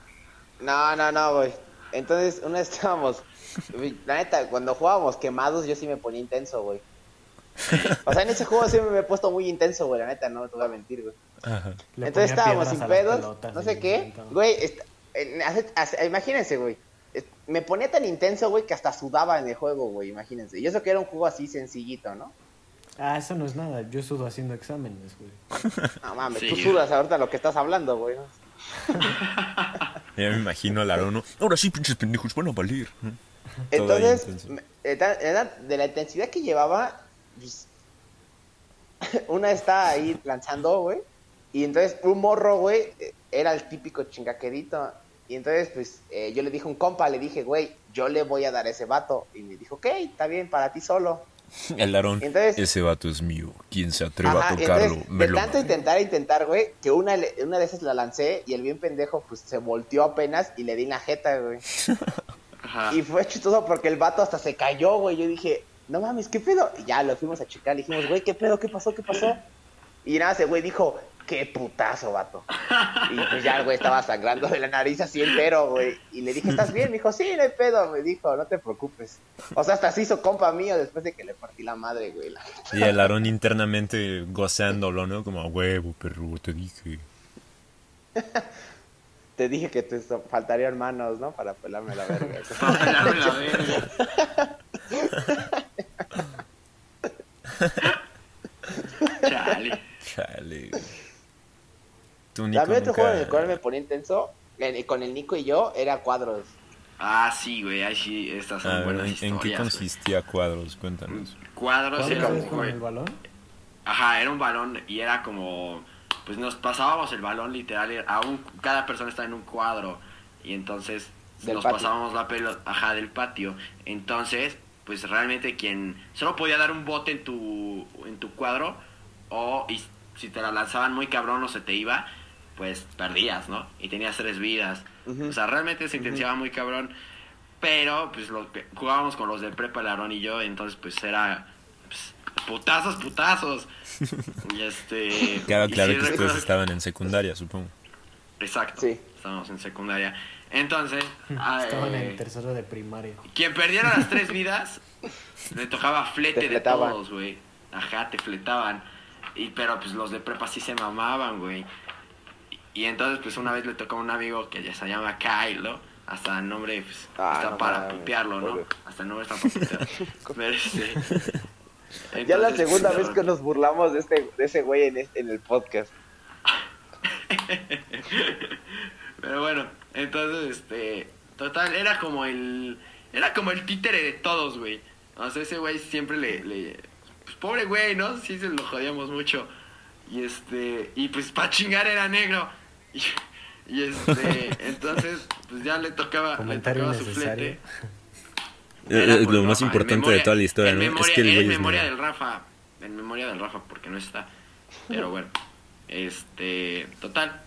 No, no, no, güey. Entonces, una vez estábamos. La neta, cuando jugábamos quemados, yo sí me ponía intenso, güey. O sea, en ese juego siempre me he puesto muy intenso, güey. La neta, no te voy a mentir, güey. Ajá. Entonces estábamos sin pedos, no sé qué. Güey, est- imagínense, güey. Me ponía tan intenso, güey, que hasta sudaba en el juego, güey, imagínense. Y eso que era un juego así sencillito, ¿no? Ah, eso no es nada. Yo estuve haciendo exámenes, güey. No mames, Sí. tú sudas ahorita lo que estás hablando, güey. Ya me imagino al Arono. Ahora sí, pinches pendejos, van a valer. Entonces, era de la intensidad que llevaba, pues, una está ahí lanzando, güey. Y entonces un morro, güey, eh, era el típico chingaquerito. Y entonces, pues, eh, yo le dije a un compa, le dije, güey, yo le voy a dar a ese vato. Y me dijo, ok, está bien, para ti solo. El Aarón, Entonces- ese vato es mío. Quien se atreva Ajá, a tocarlo, entonces, me de lo tanto intentar, intentar, güey, que una, una de esas la lancé y el bien pendejo, pues, se volteó apenas y le di en la jeta, güey. Ajá. Y fue chistoso porque el vato hasta se cayó, güey. Yo dije, no mames, ¿qué pedo? Y ya lo fuimos a checar. Le dijimos, güey, ¿qué pedo? ¿Qué pasó? ¿Qué pasó? Y nada, ese güey dijo, qué putazo, vato. Y pues ya el güey estaba sangrando de la nariz así entero, güey. Y le dije, ¿estás bien? Me dijo, sí, no hay pedo. Me dijo, no te preocupes. O sea, hasta se hizo compa mío después de que le partí la madre, güey. La- Y el Aarón internamente gozándolo, ¿no? Como a huevo, perro, te dije. Te dije que te faltarían manos, ¿no? Para pelarme la verga. Dame la verga. Chale. Chale. Tú, A Nico, mí otro juego en el cual me ponía intenso, en- con el Nico y yo, era cuadros. Ah, sí, güey. Ahí sí, estas son A ver, buenas ¿en, qué güey. consistía Cuadros? Cuéntanos. Cuadros era ¿Cuándo un con el juego. balón? Ajá, era un balón y era como. Pues nos pasábamos el balón literal. A un, cada persona estaba en un cuadro. Y entonces Del nos patio. pasábamos la pelota. Ajá, del patio. Entonces, pues realmente quien. Solo podía dar un bote en tu, en tu cuadro. O y si te la lanzaban muy cabrón o se te iba. Pues perdías, ¿no? Y tenías tres vidas. O sea, realmente se intensiaba muy cabrón. Pero, pues lo que jugábamos con los de prepa, el Aarón y yo. Entonces, pues era. pues, putazos, putazos. Y este. Claro, y claro sí que ustedes estaban en secundaria, supongo. Exacto. Sí. Estábamos en secundaria. Entonces, ah, Estaban eh, en tercero de primaria. quien perdiera las tres vidas, le tocaba flete Te de fletaban. todos, güey. Ajá, te fletaban. Y, pero pues los de prepa sí se mamaban, güey. Y, entonces, pues una vez le tocó a un amigo que ya se llama Kyle, ¿no? Hasta el nombre, pues, Ah, está no para mames, pupearlo, ¿no? Hasta el nombre está para pupearlo. Pero, este, Ya la segunda vez que nos burlamos de este de ese güey en, este- en el podcast. Pero bueno, entonces, este, total, era como el, era como el títere de todos, güey. O sea, ese güey siempre le, le, pues pobre güey, ¿no? Sí se lo jodíamos mucho. Y este, y pues pa' chingar era negro. Y, y este, entonces, pues ya le tocaba, le tocaba su flete. Eh, Era eh, lo más Rafa, importante de memoria- toda la historia, en ¿no? Memoria, es que el en memoria del Rafa, en memoria del Rafa, porque no está. Pero bueno, este, total,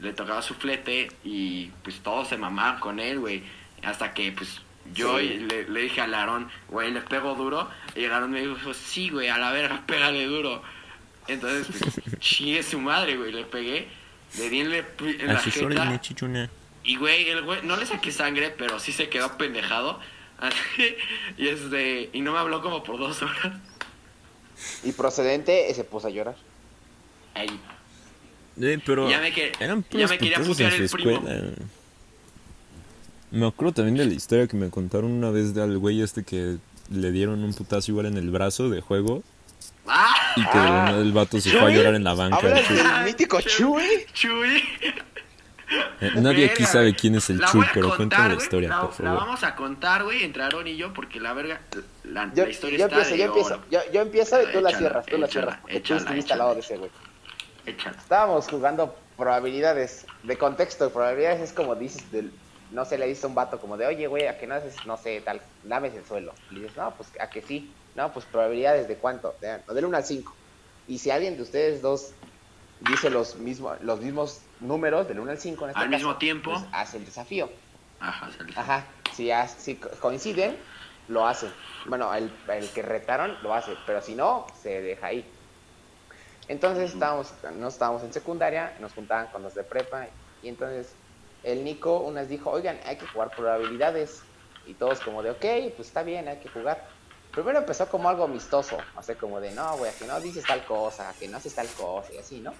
le tocaba su flete y pues todos se mamaban con él, güey. Hasta que pues yo Sí. le, le dije a Larón, güey, le pego duro. Y el Larón me dijo, sí, güey, a la verga, pégale duro. Entonces, pues, chingue su madre, güey, le pegué. Le di en, le- en la jeta. chichona. Y güey, el güey, no le saqué sangre, pero sí se quedó pendejado. Y este, y no me habló como por dos horas. Y procedente, eh, se puso a llorar. Ahí. Eh, pero Ya me que- eran ya me quería en su el primo. escuela. Me acuerdo también de la historia que me contaron una vez del güey este que le dieron un putazo igual en el brazo de juego ¡Ah! y que Ah. el vato se fue a llorar en la banca. ¿Hablas Chuy. del mítico Chuy? Chuy. Eh, Nadie aquí sabe quién es el La Chuy, pero cuéntame la historia, La, por la favor. vamos a contar, güey, entre Aaron y yo, porque la verga, la, Yo, la historia yo está empiezo, de yo empiezo. Yo, yo empiezo y tú la cierras, tú la échala, cierras. Porque tú échala, estuviste al lado de ese güey. Estábamos jugando probabilidades de contexto. Probabilidades es como dices, del, no sé, le dices a un vato como de, oye, güey, a que no haces, no sé, tal, lames el suelo. Y dices, no, pues a que sí. No, pues probabilidades de cuánto. De, del 1 al 5. Y si alguien de ustedes dos dice los, mismo, los mismos números, del 1 al 5 en este Al caso, mismo tiempo. pues hace el desafío. Ajá, sale. Ajá, si, si co- coinciden, lo hacen. Bueno, el, el que retaron lo hace, pero si no, se deja ahí. Entonces estábamos, no estábamos en secundaria, nos juntaban con los de prepa, y entonces el Nico unas dijo, oigan, hay que jugar probabilidades. Y todos como de, ok, pues está bien, hay que jugar. Primero empezó como algo amistoso, o sea, como de, no, güey, a que no dices tal cosa, a que no haces tal cosa, y así, ¿no?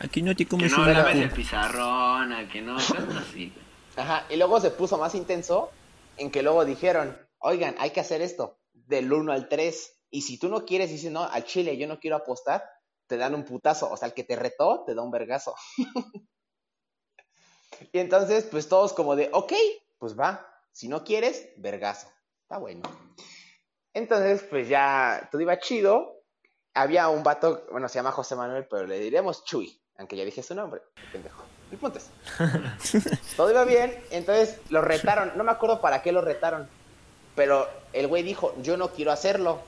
Aquí no te Que comes no lames gato. el pizarrón, que no, así. Ajá, y luego se puso más intenso en que luego dijeron, oigan, hay que hacer esto, del 1 al 3, y si tú no quieres, dices, no, al chile yo no quiero apostar, te dan un putazo, o sea, el que te retó, te da un vergazo. y entonces, pues todos como de, ok, pues va, si no quieres, vergazo, está bueno. Entonces, pues ya, todo iba chido, había un vato, bueno, se llama José Manuel, pero le diremos Chuy, aunque ya dije su nombre, pendejo. El punto es, todo iba bien, entonces lo retaron, no me acuerdo para qué lo retaron, pero el güey dijo, yo no quiero hacerlo.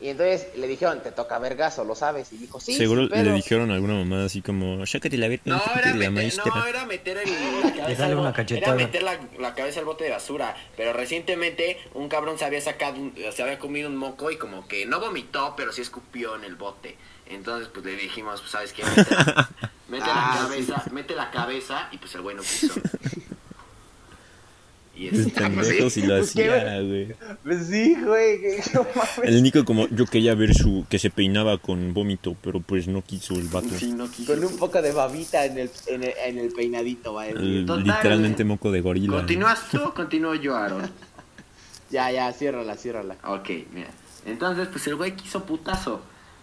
Y entonces le dijeron, te toca vergazo, lo sabes. Y dijo, sí, Seguro sin pedo". le dijeron a alguna mamá así como, sácate la verga, No, era meter, maestra. no, era meter el, la cabeza Dale al una bo- cachetada. Era meter la, la cabeza al bote de basura. Pero recientemente un cabrón se había sacado, un- se había comido un moco y como que no vomitó, pero sí escupió en el bote. Entonces pues le dijimos, pues sabes qué, mete, la, mete Ah, la cabeza, mete la cabeza y pues el güey no quiso. Y Es este, pendejo si lo Pues hacía, güey. Pues sí, güey, que no mames. El Nico como, yo quería ver su, que se peinaba con vómito, pero pues no quiso el vato. sí, no quiso. Con un poco de babita en el, en el, en el peinadito, va. El- Total, literalmente moco de gorila. ¿Continúas tú o continúo yo, Aaron? Ya, ya, ciérrala, ciérrala. Ok, mira. Entonces, pues el güey quiso putazo.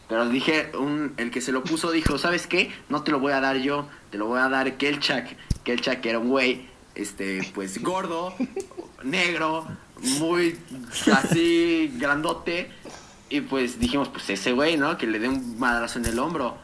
Pero dije, un, el que se lo puso dijo, ¿sabes qué? No te lo voy a dar yo, te lo voy a dar Kelchak. Kelchak era un güey, este, pues gordo, negro, muy así grandote. Y pues dijimos, pues ese güey, ¿no? Que le dé un madrazo en el hombro.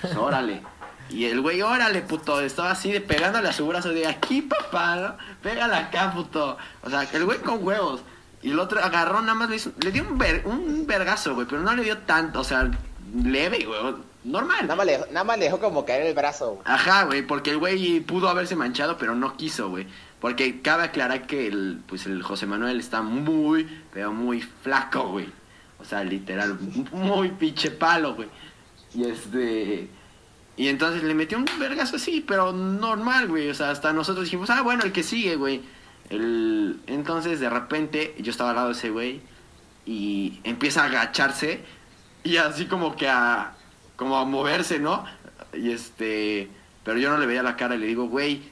Pues, órale. Y el güey, órale, puto, estaba así de pegándole a su brazo de aquí, papá, ¿no? Acá, puto. O sea, el güey con huevos. Y el otro agarró, nada más le, hizo- le dio un, ver- un vergazo, güey, pero no le dio tanto, o sea, leve, güey, normal. Nada más, le, nada más le dejó como caer el brazo, güey. Ajá, güey, porque el güey pudo haberse manchado, pero no quiso, güey. Porque cabe aclarar que el, pues el José Manuel está muy, pero muy flaco, güey. O sea, literal, muy pinche palo, güey. Y este. Y entonces le metió un vergazo así, pero normal, güey. O sea, hasta nosotros dijimos, ah, bueno, el que sigue, güey. El... Entonces, de repente, yo estaba al lado de ese güey. Y empieza a agacharse. Y así como que a. Como a moverse, ¿no? Y este. Pero yo no le veía la cara y le digo, güey,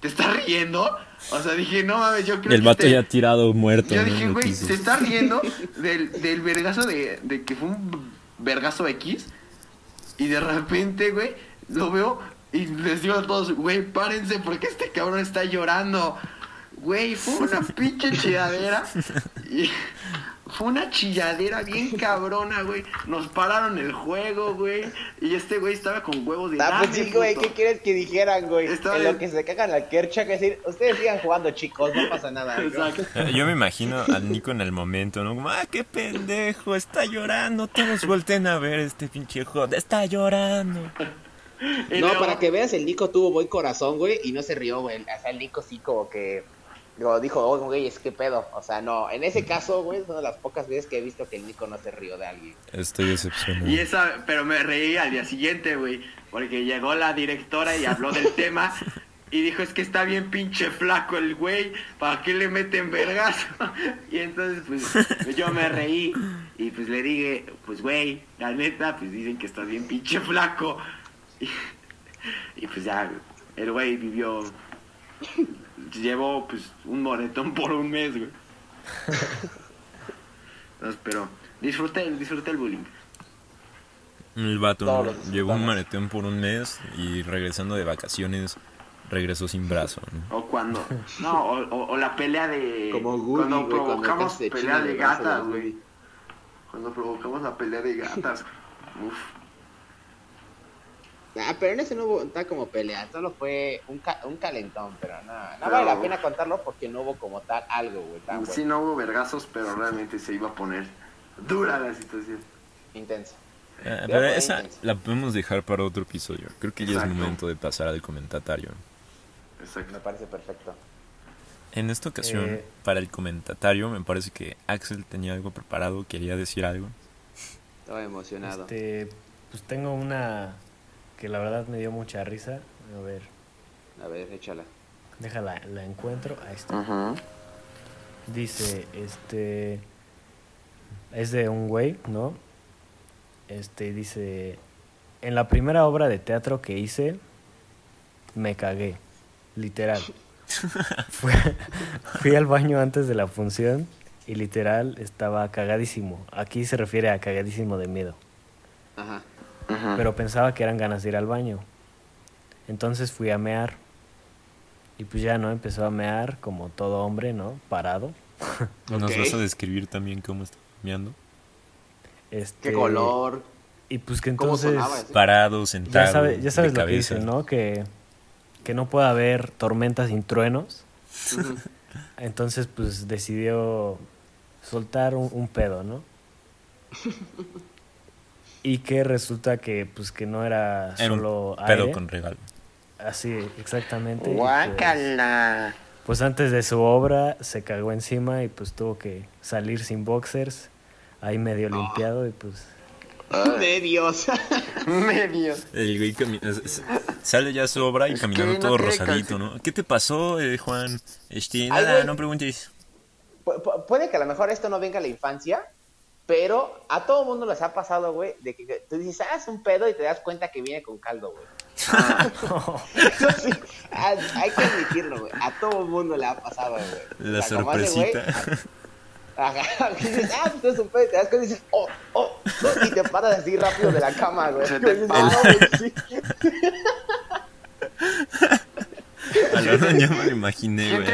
¿te estás riendo? O sea, dije, no mames, yo creo El que vato este- ya tirado, muerto. yo ¿no? dije, el güey, se está riendo del, del vergazo de, de que fue un vergazo X. Y de repente, güey, lo veo y les digo a todos, güey, párense porque este cabrón está llorando. Güey, fue una pinche chilladera. Y fue una chilladera bien cabrona, güey. Nos pararon el juego, güey. Y este güey estaba con huevos de Ah, pues "Dame, sí, güey, puto". ¿qué quieres que dijeran, güey? Estaba En bien. lo que se cagan la kercha, que decir, ustedes sigan jugando, chicos, no pasa nada. Eh, Yo me imagino al Nico en el momento, ¿no? Como, ah, qué pendejo, está llorando. Todos volteen a ver este pinche joder, está llorando. No, para que veas, el Nico tuvo buen corazón, güey, y no se rió, güey. O sea, el Nico sí como que... Digo, dijo, oh, güey, es que pedo. O sea, no, en ese caso, güey, es una de las pocas veces que he visto que el Nico no se rió de alguien. Estoy decepcionado. Y esa, pero me reí al día siguiente, güey, porque llegó la directora y habló del tema y dijo, es que está bien pinche flaco el güey, ¿para qué le meten vergazo? Y entonces, pues, yo me reí y pues le dije, pues, güey, la neta, pues dicen que está bien pinche flaco. Y, y, pues ya, el güey vivió, llevó, pues, un moretón por un mes, güey. Entonces, pero disfruté, disfruté el bullying. El vato llevó un maletón por un mes y regresando de vacaciones regresó sin brazo. ¿no? O cuando. No, o, o- o la pelea de. Como Woody, cuando cuando provocamos se pelea de gatas, güey. Cuando provocamos la pelea de gatas. Uf. Ah, pero en ese no hubo, está como pelea, solo fue un, ca- un calentón, pero no, no Pero- vale la pena contarlo porque no hubo como tal algo, güey, tan Sí, bueno, no hubo vergazos, pero realmente se iba a poner dura la situación. intenso. Ah, Ya pero esa intenso. la podemos dejar para otro episodio. Creo que ya es momento de pasar al comentatario. Me Exacto. parece perfecto. En esta ocasión, Eh. para el comentatario, me parece que Axel tenía algo preparado, quería decir algo. Estaba emocionado. Este, pues tengo una que la verdad me dio mucha risa. A ver, A ver, échala. déjala, la encuentro. Ahí está. Ajá. Dice, este, es de un güey, ¿no? Este, dice, en la primera obra de teatro que hice, me cagué, literal. Fui, fui al baño antes de la función y literal estaba cagadísimo. Aquí se refiere a cagadísimo de miedo. Ajá. Pero pensaba que eran ganas de ir al baño. Entonces fui a mear. Y pues ya, ¿no? Empezó a mear como todo hombre, ¿no? Parado. ¿Nos vas a describir también cómo está meando? Este, ¿Qué color? Y pues que ¿Cómo entonces... sonaba? Parado, sentado, Ya, sabe- ya sabes de lo que dicen, ¿no? Que, que no puede haber tormentas sin truenos. Entonces pues decidió soltar un, un pedo, ¿no? Y que resulta que pues que no era Era un solo pedo aire. con regalo. Así, exactamente. pues, Guácala. Pues antes de su obra se cagó encima y pues tuvo que salir sin boxers, ahí medio limpiado y pues... De Dios. Medio. El güey cami- es- es- sale ya su obra y Es caminando no todo rosadito, ¿no? ¿Qué te pasó, eh, Juan? Este, nada, no preguntes. Pu- pu- puede que a lo mejor esto no venga a la infancia, pero a todo mundo les ha pasado, güey, de que tú dices, ah, es un pedo y te das cuenta que viene con caldo, güey. Eso sí, hay, hay que admitirlo, güey. A todo mundo le ha pasado, güey. La O sea, sorpresita. Ajá, y dices, ah, pues es un pedo, y te das cuenta y dices, oh, oh, oh, y te paras así rápido de la cama, güey. Se te dices. "Ah, güey, sí". A la hora ya me lo imaginé, güey.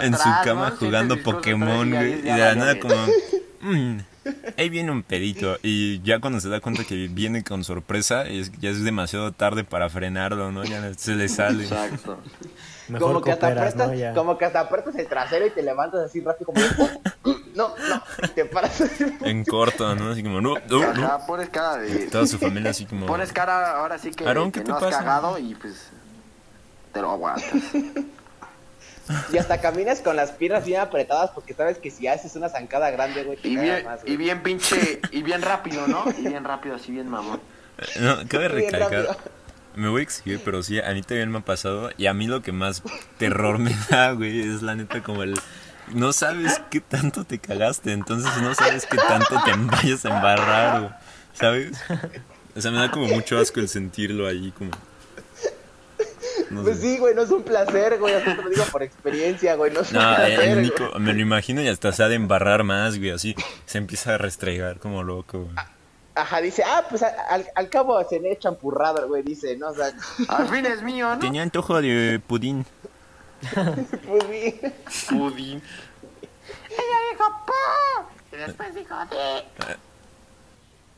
En su cama jugando Pokémon, güey. Y de la nada como... "Mm, ahí viene un pedito. Y ya cuando se da cuenta que viene con sorpresa, es, ya es demasiado tarde para frenarlo, ¿no? Ya se le sale. Exacto. Mejor como que hasta apretas, ¿no? Como que hasta apretas el trasero y te levantas así rápido como "Oh, no, no, te paras así. En corto, ¿no? Así como, no, no, no. Ajá, pones cara de. Toda su familia así como... Pones cara ahora sí que, Aarón, que ¿qué te no has pasa? cagado y pues te lo aguantas. Y hasta caminas con las piernas bien apretadas porque sabes que si haces una zancada grande, güey, te Y bien, más, y güey. bien pinche, y bien rápido, ¿no? Y bien rápido, así bien mamón. No, cabe recalcar. Me voy a exhibir, pero sí, a mí también me ha pasado. Y a mí lo que más terror me da, güey, es la neta como el... No sabes qué tanto te cagaste, entonces no sabes qué tanto te vayas a embarrar, güey, ¿sabes? O sea, me da como mucho asco el sentirlo ahí, como... No Pues sé. sí, güey, no es un placer, güey, así te lo digo por experiencia, güey, no es un No, el placer, güey. Me lo imagino y hasta se ha de embarrar más, güey, así. Se empieza a restregar como loco, güey. Ajá, dice, ah, pues al, al cabo se me echa empurrado, güey, dice, ¿no? O sea, Al fin es mío, ¿no? Tenía antojo de pudín. pues sí. Pudín.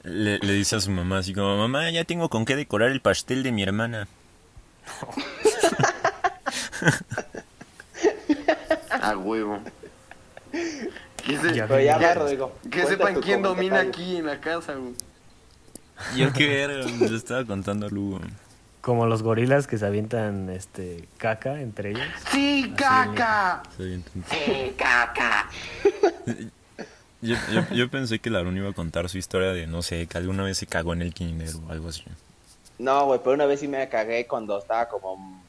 Le, le dice a su mamá así como, mamá, ya tengo con qué decorar el pastel de mi hermana. A huevo. Que, se- Ya Pero ya vi. va, Rodrigo. que cuenta sepan quién domina aquí en la casa, güey. Yo qué me lo estaba contando a Lugo. Como los gorilas que se avientan este caca entre ellos. ¡Sí, caca! Tonto. ¡Sí, caca! Yo, yo, yo pensé que Larón iba a contar su historia de, no sé, que alguna vez se cagó en el kinder o algo así. No, güey, pero una vez sí me cagué cuando estaba como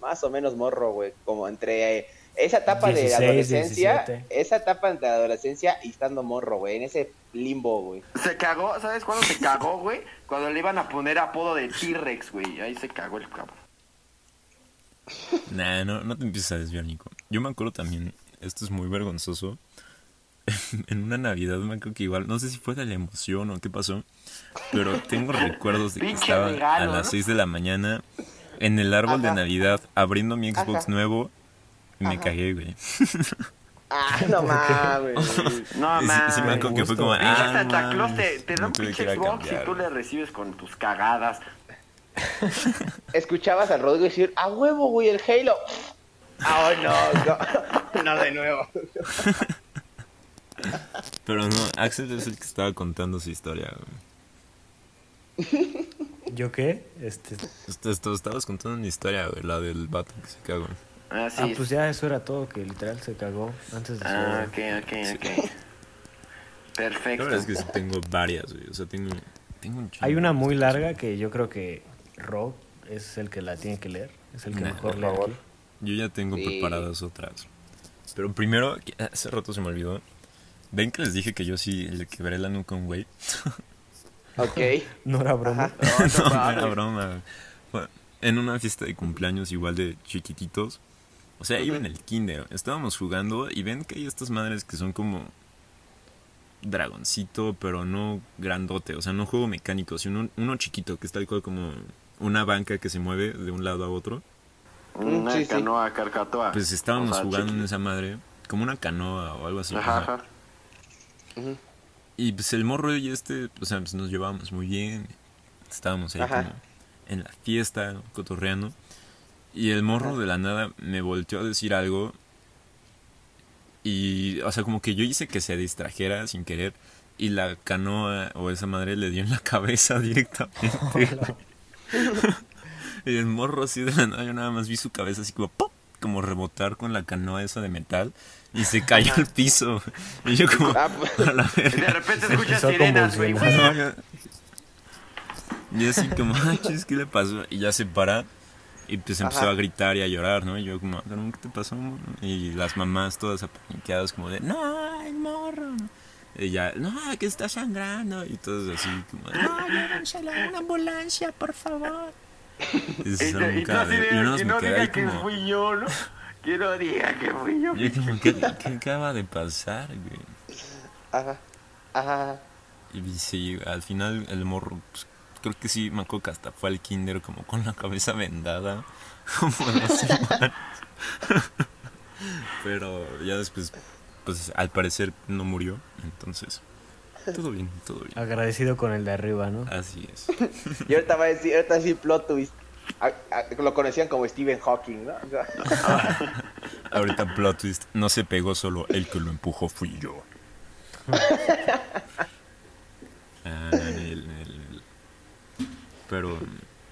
más o menos morro, güey. Como entre eh, esa etapa 16, de adolescencia, 17. esa etapa de adolescencia y estando morro, güey, en ese limbo, güey. Se cagó, ¿sabes cuándo se cagó, güey? Cuando le iban a poner apodo de T-Rex, güey. Ahí se cagó el cabrón. Nah, no, no te empieces a desviar, Nico. Yo me acuerdo también, esto es muy vergonzoso. en una Navidad me acuerdo que igual, no sé si fue de la emoción o qué pasó, pero tengo recuerdos de que Pinche estaba regalo, a las ¿no? 6 de la mañana en el árbol de Ajá. Navidad abriendo mi Xbox Ajá. nuevo y me Ajá. cagué, güey. Ah, no mames. No, Y sí- sí me mames. acuerdo que fue como, ah, Santa mames, Claus te, te da un pinche a Xbox y tú le recibes con tus cagadas. Escuchabas al Rodrigo decir, a huevo, güey, el Halo. Ah, oh, no, no, no de nuevo. Pero no, Axel es el que estaba contando su historia, güey. ¿Yo qué? Este, Esto, esto- estabas contando una historia, güey, la del vato que se cagó. Ah, sí. ah, pues ya eso era todo, que literal se cagó antes de su Ah, boda. ok, ok, ok. La Perfecto. verdad es que sí tengo varias, güey. O sea, tengo, tengo un chingo Hay una muy larga que yo creo que Rob es el que la tiene que leer. Es el que Nah, mejor lee aquí. Yo ya tengo Sí. preparadas otras. Pero primero, que hace rato se me olvidó. ¿Ven que les dije que yo sí le quebré la nuca a un güey? Ok. No era broma. no, no era broma. Bueno, en una fiesta de cumpleaños igual de chiquititos. O sea, iba en el kinder. Estábamos jugando y ven que hay estas madres que son como dragoncito, pero no grandote. O sea, no juego mecánico, sino uno chiquito, que es tal cual como una banca que se mueve de un lado a otro. Una Sí, sí. canoa carcatoa. Pues estábamos O sea, jugando en esa madre, como una canoa o algo así. Ajá, ajá. ajá. Ujú. Y pues el morro y este, o sea, pues nos llevábamos muy bien. Estábamos ahí Ajá. como en la fiesta, cotorreando. Y el morro de la nada me volteó a decir algo. Y, o sea, como que yo hice que se distrajera sin querer. Y la canoa o esa madre le dio en la cabeza directamente. y el morro así de la nada, yo nada más vi su cabeza así como ¡pop! Como rebotar con la canoa esa de metal. Y se cayó al piso. Y yo como... Ah, pues, a la de repente escuchas sirenas, güey. No, yo- Y así como, ay, chis, ¿qué le pasó? Y ya se para y pues empezó Ajá. a gritar y a llorar, ¿no? Y yo como, "Cabrón, ¿qué te pasó? morro?" Y las mamás todas apaniqueadas como de, no, el morro. Y ya, no, que está sangrando. Y todos así como, no, llévenselo a una ambulancia, por favor. Y, Y, y de, y no quedé diga ahí que fui yo, ¿no? Que no diga que fui yo. yo como, ¿qué, qué acaba de pasar, güey? ajá. Ajá. Y sí, al final el morro, pues, creo que sí, me acuerdo que hasta fue al kinder como con la cabeza vendada, como dos semanas. Pero ya después, pues al parecer no murió, entonces, todo bien, todo bien. Agradecido con el de arriba, ¿no? Así es. Y ahorita va a decir, ahorita sí plot twist. A- a- lo conocían como Stephen Hawking, ¿no? Ahorita plot twist, no se pegó solo, el que lo empujó fui yo. Ah, el- el- el- Pero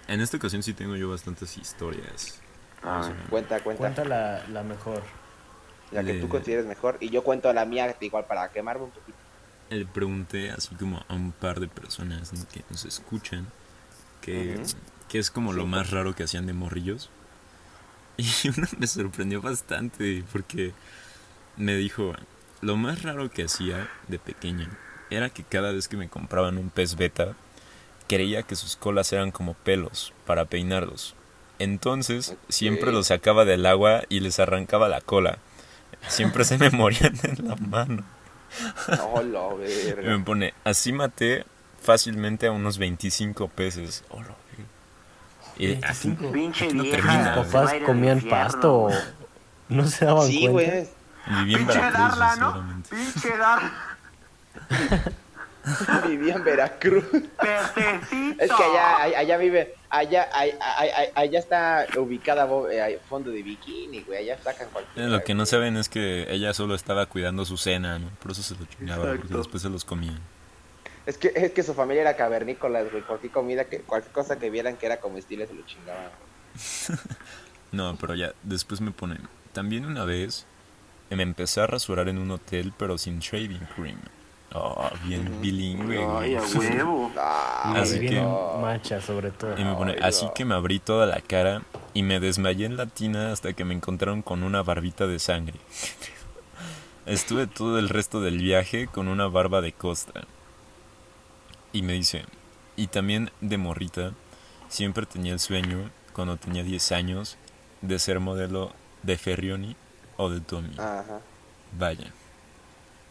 en esta ocasión sí tengo yo bastantes historias. Ah, Cuenta, cuenta. Cuenta la, la mejor. La que tú consideres mejor. Y yo cuento la mía, igual para quemarme un poquito. Le pregunté así como a un par de personas ¿no? que nos escuchan que. Que es como lo más raro que hacían de morrillos. Y uno me sorprendió bastante porque me dijo, lo más raro que hacía de pequeña era que cada vez que me compraban un pez beta, creía que sus colas eran como pelos para peinarlos. Entonces, siempre los sacaba del agua y les arrancaba la cola. Siempre se me morían en la mano. No, lo Y me verga. pone, así maté fácilmente a unos 25 peces. Oh, lo verga. Y 25. Pinche no termina. a papás comían infierno, pasto. güey. No se daban Sí, cuenta. güey. Viví en Pinche Veracruz, Darla, ¿no? Pinche Darla. Vivía en Veracruz. Pececito. Es que allá, allá, allá vive, allá, allá, allá, allá está ubicada bo- eh, fondo de bikini, güey. Allá sacan cualquier. Eh, Lo que no saben es que ella solo estaba cuidando su cena, ¿no? Por eso se lo chingaba, porque después se los comían. Es que, es que su familia era cavernícolas, güey. Cualquier comida, que, cualquier cosa que vieran que era comestible se lo chingaban. No, pero ya, después me ponen. También una vez me empecé a rasurar en un hotel, pero sin shaving cream. Oh, bien bilingüe. Ay, a huevo. Ah, Y Así bien que- mancha, sobre todo. Y me pone, Ay, así no. que me abrí toda la cara y me desmayé en la tina hasta que me encontraron con una barbita de sangre. Estuve todo el resto del viaje con una barba de costa. Y me dice, y también de morrita, siempre tenía el sueño, cuando tenía 10 años, de ser modelo de Ferrioni o de Tommy. Ajá. Vaya.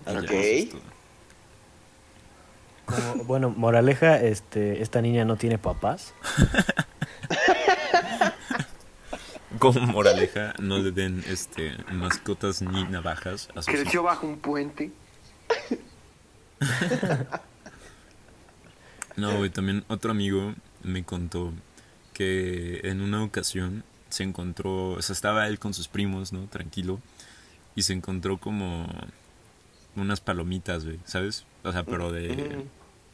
Ok. Como- bueno, moraleja, este, esta niña no tiene papás. Como moraleja, no le den este mascotas ni navajas a sus hijos. Creció bajo un puente. No, güey, también otro amigo me contó que en una ocasión se encontró, o sea, estaba él con sus primos, ¿no? Tranquilo, y se encontró como unas palomitas, güey, ¿sabes? O sea, pero de Ujú.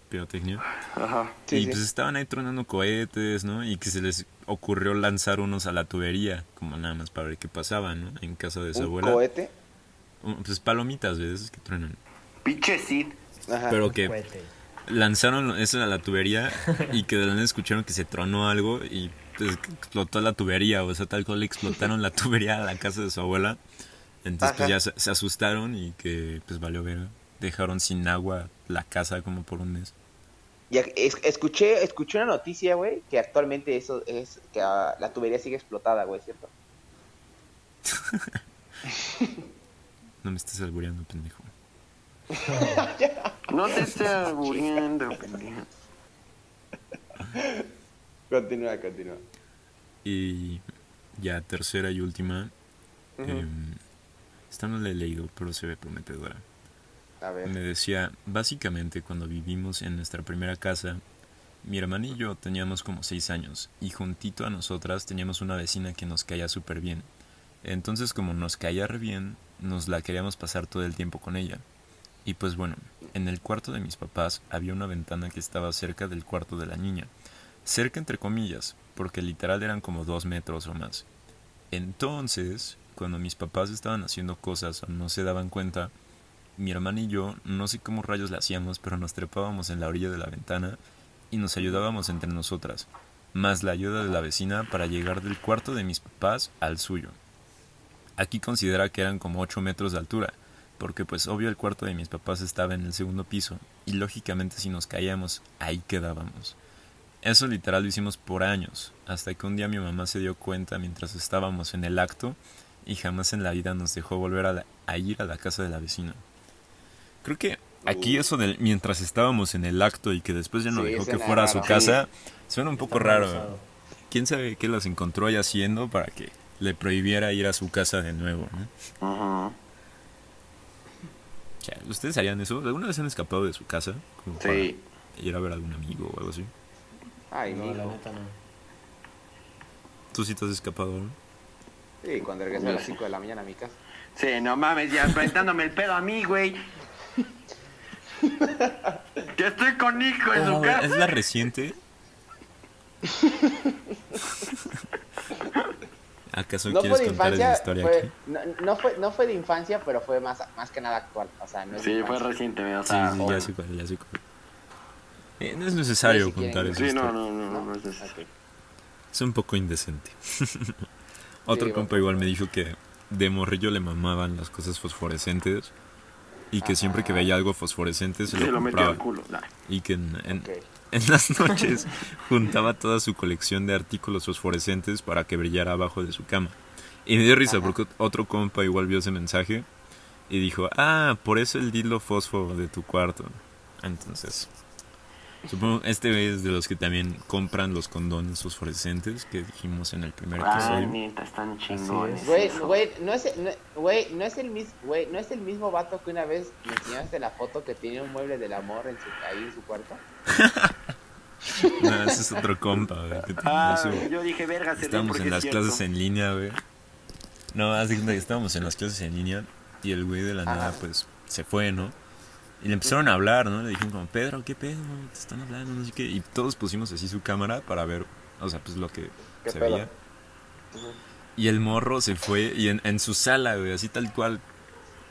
pirotecnia. Ajá. Sí, y sí. pues estaban ahí tronando cohetes, ¿no? Y que se les ocurrió lanzar unos a la tubería, como nada más para ver qué pasaba, ¿no? En casa de su Un abuela. cohete. Pues palomitas, güey, de esas que truenan. Pinche Sid. Ajá. Pero que Cohete. Lanzaron eso a la tubería y que de la escucharon que se tronó algo y pues, explotó la tubería, o sea, tal cual le explotaron la tubería a la casa de su abuela. Entonces pues ya se, se asustaron y que pues valió ver. Dejaron sin agua la casa como por un mes. Ya, es- escuché, escuché una noticia, güey, que actualmente eso es que ah, la tubería sigue explotada, güey, ¿cierto? No me estés albureando, pendejo. No te estés muriendo, pendejo. Continúa, continúa. Y ya tercera y última. Em, esta no la he leído, pero se ve prometedora. A ver. Me decía, básicamente cuando vivimos en nuestra primera casa, mi hermana y yo teníamos como seis años y juntito a nosotras teníamos una vecina que nos caía súper bien. Entonces como nos caía re bien, nos la queríamos pasar todo el tiempo con ella. Y pues bueno, en el cuarto de mis papás había una ventana que estaba cerca del cuarto de la niña. Cerca entre comillas, porque literal eran como dos metros o más. Entonces, cuando mis papás estaban haciendo cosas o no se daban cuenta, mi hermana y yo, no sé cómo rayos la hacíamos, pero nos trepábamos en la orilla de la ventana y nos ayudábamos entre nosotras, más la ayuda de la vecina para llegar del cuarto de mis papás al suyo. Aquí considera que eran como 8 metros de altura, porque pues obvio el cuarto de mis papás estaba en el segundo piso, y lógicamente si nos caíamos, ahí quedábamos. Eso literal lo hicimos por años, hasta que un día mi mamá se dio cuenta mientras estábamos en el acto, y jamás en la vida nos dejó volver a, la- a ir a la casa de la vecina. Creo que aquí eso del mientras estábamos en el acto y que después ya no Sí, dejó que fuera a su casa, suena un poco Está raro. usado. ¿Quién sabe qué las encontró ahí haciendo para que le prohibiera ir a su casa de nuevo? ¿no? ¿Ustedes harían eso? ¿Alguna vez han escapado de su casa? Como Sí. para ir a ver a algún amigo o algo así. Ay, No, la neta no. ¿Tú sí te has escapado? no? Sí, cuando regresé a las 5 de la mañana a mi casa. Sí, no mames, ya enfrentándome el pedo a mí, güey. Que estoy con hijo en su casa. es la reciente. ¿Acaso No quieres fue de contar esa infancia, historia fue, aquí? no, no fue, no fue de infancia, pero fue más, más que nada actual. O sea, no Sí, fue reciente, o Sí, sea, sí, joven. ya sé cuál, ya sé cuál. Eh, no es necesario Sí, si contar quieren. esa Sí, no, no, no, ¿No? no es necesario. Es un poco indecente. Otro Sí, compa igual me dijo que de morrillo le mamaban las cosas fosforescentes y que siempre que Ajá. veía algo fosforescente se, Se lo lo metió al compraba. culo. Nah. Y que en, en- Ok. En las noches juntaba toda su colección de artículos fosforescentes para que brillara abajo de su cama. Y me dio risa Ajá. porque otro compa igual vio ese mensaje y dijo, ah, por eso el dildo fosfo de tu cuarto. Entonces, supongo este es de los que también compran los condones fosforescentes que dijimos en el primer Ah, episodio. neta, están chingones. es. Güey, güey, no es, no, güey, no es el mismo, güey, no es el mismo vato que una vez me enseñaste la foto que tenía un mueble del amor en su, ahí en su cuarto. No, ese es otro compa, güey, Ah, yo dije, verga, se Estábamos en las clases en línea, güey. No, cuenta que estábamos en las clases en línea y el güey de la Ajá. nada, pues, se fue, ¿no? Y le empezaron a hablar, ¿no? Le dijeron como, Pedro, ¿qué pedo? Te están hablando, no sé qué. Y todos pusimos así su cámara para ver, o sea, pues lo que ¿Qué se pedo? veía. Y el morro se fue y en, en su sala, güey, así tal cual,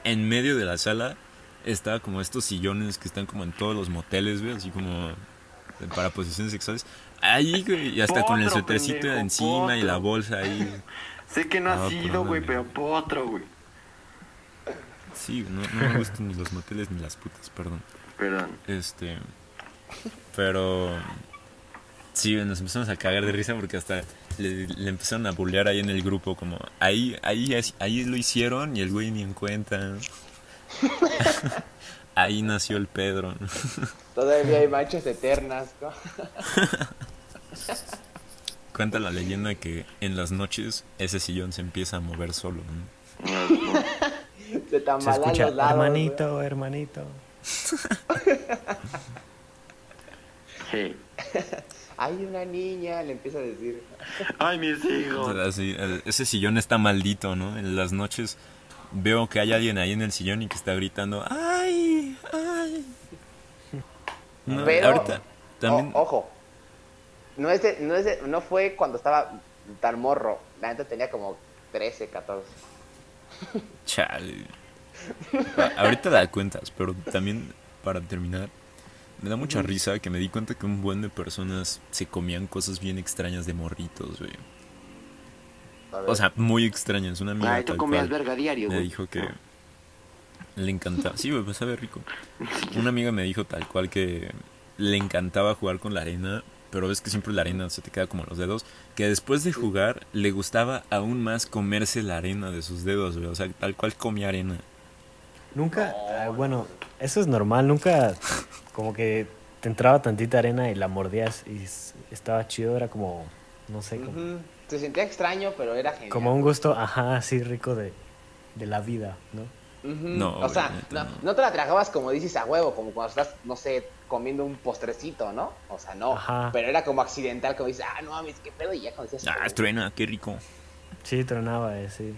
en medio de la sala estaba como estos sillones que están como en todos los moteles, güey, así como para posiciones sexuales. Ahí, güey, y hasta con el pendejo, encima y la bolsa ahí. Sé que no Ah, ha sido, güey, pero potro, güey. Sí, no, no me gustan ni los moteles ni las putas, perdón. Perdón. Este. Pero. Sí, nos empezamos a cagar de risa porque hasta le, le empezaron a bullear ahí en el grupo, como ahí, ahí, ahí lo hicieron y el güey ni en cuenta. ahí nació el Pedro. Todavía hay manchas eternas. ¿no? Cuenta la leyenda que en las noches ese sillón se empieza a mover solo. ¿no? Se Se escucha, los lados. hermanito, hermanito. Sí. Hay una niña, le empieza a decir. Ay, mis hijos. así, ese sillón está maldito, ¿no? En las noches veo que hay alguien ahí en el sillón y que está gritando, ¡ay! ¡ay! No, Pero- ahorita también... O- ojo. No, es de- no, es de- no fue cuando estaba tan morro. La neta tenía como 13, 14. Chale. Ahorita da cuentas, pero también para terminar, me da mucha risa que me di cuenta que un buen de personas se comían cosas bien extrañas de morritos, güey. O sea, muy extrañas. Una amiga Ay, tú tal comías cual verga diario, me güey. dijo que le encantaba. Sí, güey, pues sabe rico. Una amiga me dijo tal cual que le encantaba jugar con la arena, pero ves que siempre la arena se te queda como los dedos. Que después de jugar le gustaba aún más comerse la arena de sus dedos, güey. O sea, tal cual comía arena. Nunca, ah, bueno, eso es normal, nunca como que te entraba tantita arena y la mordías y estaba chido, era como, no sé, como. Se sentía extraño, pero era genial. como un gusto, ajá, así rico de, de la vida, ¿no? Ujú. No, o sea, no, no. no te la tragabas como dices a huevo, como cuando estás, no sé, comiendo un postrecito, ¿no? O sea, no. Ajá. Pero era como accidental, como dices, ah, no mames, qué pedo, y ya cuando decías. Ah, truena, qué rico. Sí, tronaba, eh, sí.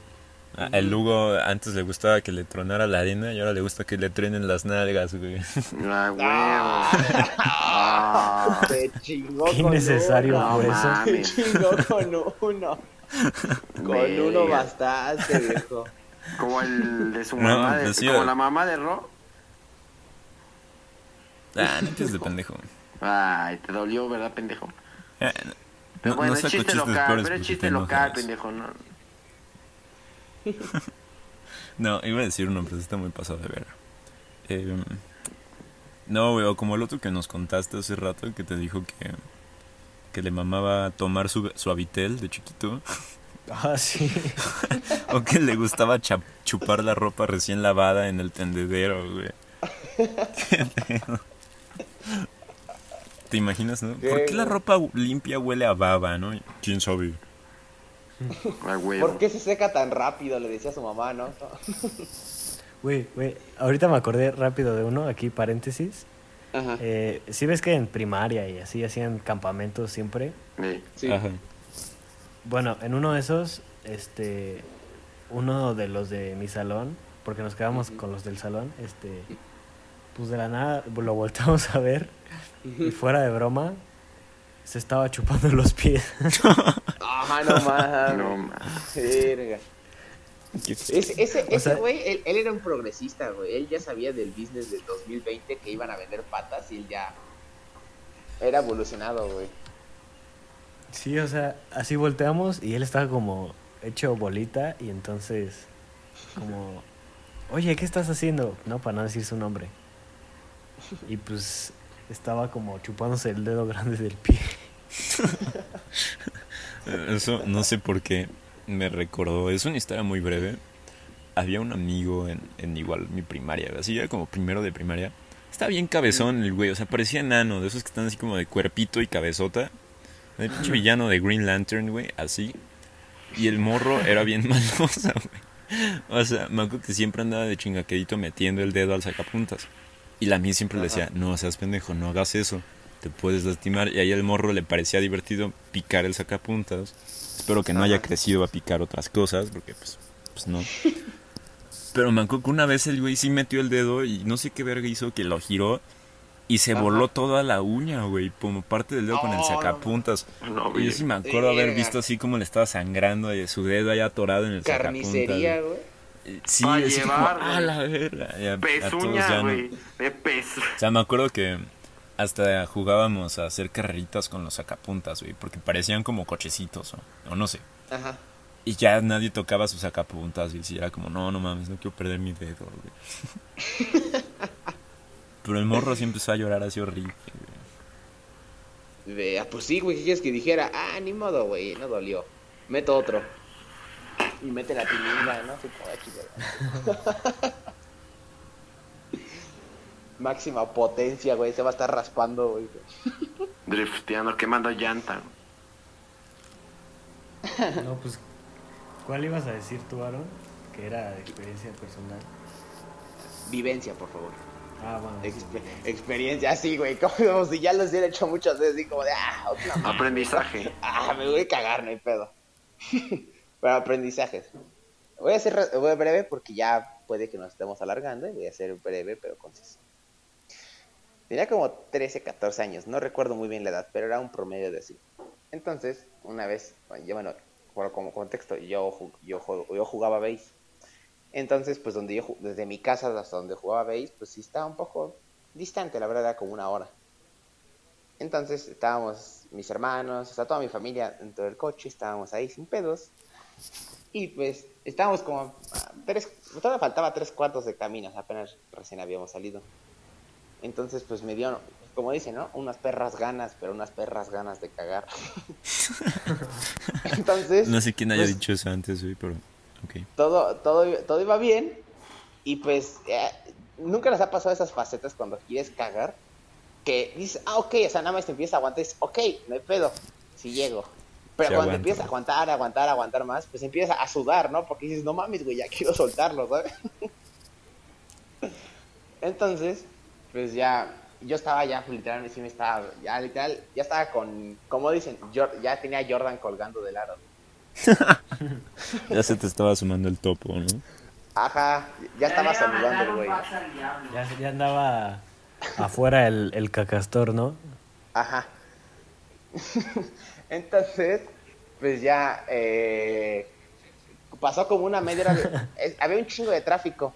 Ah, El Lugo antes le gustaba que le tronara la arena y ahora le gusta que le truenen las nalgas, güey. Ay, güey. Ah, se chingó Qué con innecesario uno. fue No eso. mames. Se chingó con uno. Con uno bastante, viejo. Como el de su No, mamá, de- pues sí, como la mamá de Ro. Ah, no es de pendejo. Ay, te dolió, ¿verdad, pendejo? Eh, Pero no, bueno, no es chiste chistes local, pero es chiste te local, pendejo, ¿no? No, iba a decir uno, pero está muy pasado de ver. no, güey, o como el otro que nos contaste hace rato, que te dijo que, que le mamaba tomar su, su habitel de chiquito, Ah, sí. o que le gustaba chupar la ropa recién lavada en el tendedero, güey. Qué pedo. ¿Te imaginas, no? ¿Por qué la ropa limpia huele a baba, no? ¿Quién sabe? Güey. ¿Por qué se seca tan rápido? Le decía a su mamá, ¿no? Güey, güey, ahorita me acordé rápido de uno, aquí paréntesis. Ajá. Eh, sí ves que en primaria y así hacían campamentos siempre. Sí. Sí. Ajá. Bueno, en uno de esos, este, uno de los de mi salón, porque nos quedamos Ujú. con los del salón, este, pues de la nada lo volteamos a ver y fuera de broma, se estaba chupando los pies. Ah, no mames. No, mames. Verga. Ese, ese, ese güey, él, él era un progresista, güey. Él ya sabía del business del 2020 que iban a vender patas y él ya era evolucionado, güey. Sí, o sea, así volteamos y él estaba como hecho bolita y entonces como, oye, ¿qué estás haciendo? No, para no decir su nombre. Y pues estaba como chupándose el dedo grande del pie. Eso no sé por qué me recordó. Es una historia muy breve. Había un amigo en, en igual mi primaria, así era como primero de primaria. Estaba bien cabezón el güey, o sea, parecía enano, de esos que están así como de cuerpito y cabezota. El pinche villano de Green Lantern, güey, así. Y el morro era bien malosa, güey. O sea, me acuerdo que siempre andaba de chingaquedito metiendo el dedo al sacapuntas. Y la mía siempre le decía, no seas pendejo, no hagas eso, te puedes lastimar. Y ahí al morro le parecía divertido picar el sacapuntas. Espero que no haya crecido a picar otras cosas, porque pues, pues no. Pero me acuerdo que una vez el güey sí metió el dedo y no sé qué verga hizo que lo giró y se voló toda la uña, güey, como parte del dedo con el Oh, no. sacapuntas. No, Y güey. yo sí me acuerdo haber visto así como le estaba sangrando y su dedo ahí atorado en el Carnicería, sacapuntas. güey. Sí, Pa' así como, llevar, ah, güey. la verga. Y a- a todos Pezuña, ya no- güey. De peso. O sea, me acuerdo que hasta jugábamos a hacer carreritas con los sacapuntas, güey, porque parecían como cochecitos o, o no sé. Ajá. Y ya nadie tocaba sus sacapuntas, y era como, no, no mames, no quiero perder mi dedo, güey. Pero el morro sí empezó a llorar así horrible, güey. De, ah, pues sí, güey, ¿qué quieres que dijera? Ah, ni modo, güey, no dolió. Meto otro. Y mete la tilinga, ¿no? Así como. Máxima potencia, güey, se va a estar raspando, güey. Drifteando, quemando llanta. No, pues, ¿cuál ibas a decir tú, Aaron? Que era de experiencia personal. Vivencia, por favor. Ah, bueno. sí. Expe- experiencia, así, güey, como si ya los hubiera hecho muchas veces, así como de, ah, otra. Aprendizaje. Ah, me voy a cagar, no hay pedo. Pero aprendizajes. Voy a ser voy a breve porque ya puede que nos estemos alargando y voy a ser breve pero conciso. Tenía como 13, 14 años, no recuerdo muy bien la edad, pero era un promedio de así. Entonces, una vez, yo, bueno, como contexto, yo, yo, yo jugaba base. Entonces, pues donde yo, desde mi casa hasta donde jugaba base, pues sí estaba un poco distante, la verdad, era como una hora. Entonces estábamos mis hermanos, o sea, toda mi familia dentro del coche, estábamos ahí sin pedos. Y pues estábamos como a tres, todavía faltaba tres cuartos de camino, apenas recién habíamos salido. Entonces pues me dio, como dicen, ¿no? Unas perras ganas, pero unas perras ganas de cagar. Entonces... No sé quién haya pues, dicho eso antes, güey, pero ok. todo, todo, todo iba bien. Y pues, eh, nunca les ha pasado esas facetas cuando quieres cagar. Que dices, ah, ok, o sea, nada más te empiezas a aguantar y dices, ok, no hay pedo, si llego. Pero Sí, cuando aguanta, empiezas a aguantar, aguantar, aguantar más, pues empiezas a sudar, ¿no? Porque dices, no mames, güey, ya quiero soltarlo, ¿sabes? Entonces, pues ya, yo estaba ya, pues, literalmente, sí me estaba, ya literal, ya estaba con, como dicen, ya tenía a Jordan colgando del aro. Ya se te estaba sumando el topo, ¿no? Ajá, ya estaba saludando, güey. Ya, ya andaba afuera el, el cacastor, ¿no? Ajá. Entonces, pues ya eh, pasó como una media hora. de- había un chingo de tráfico.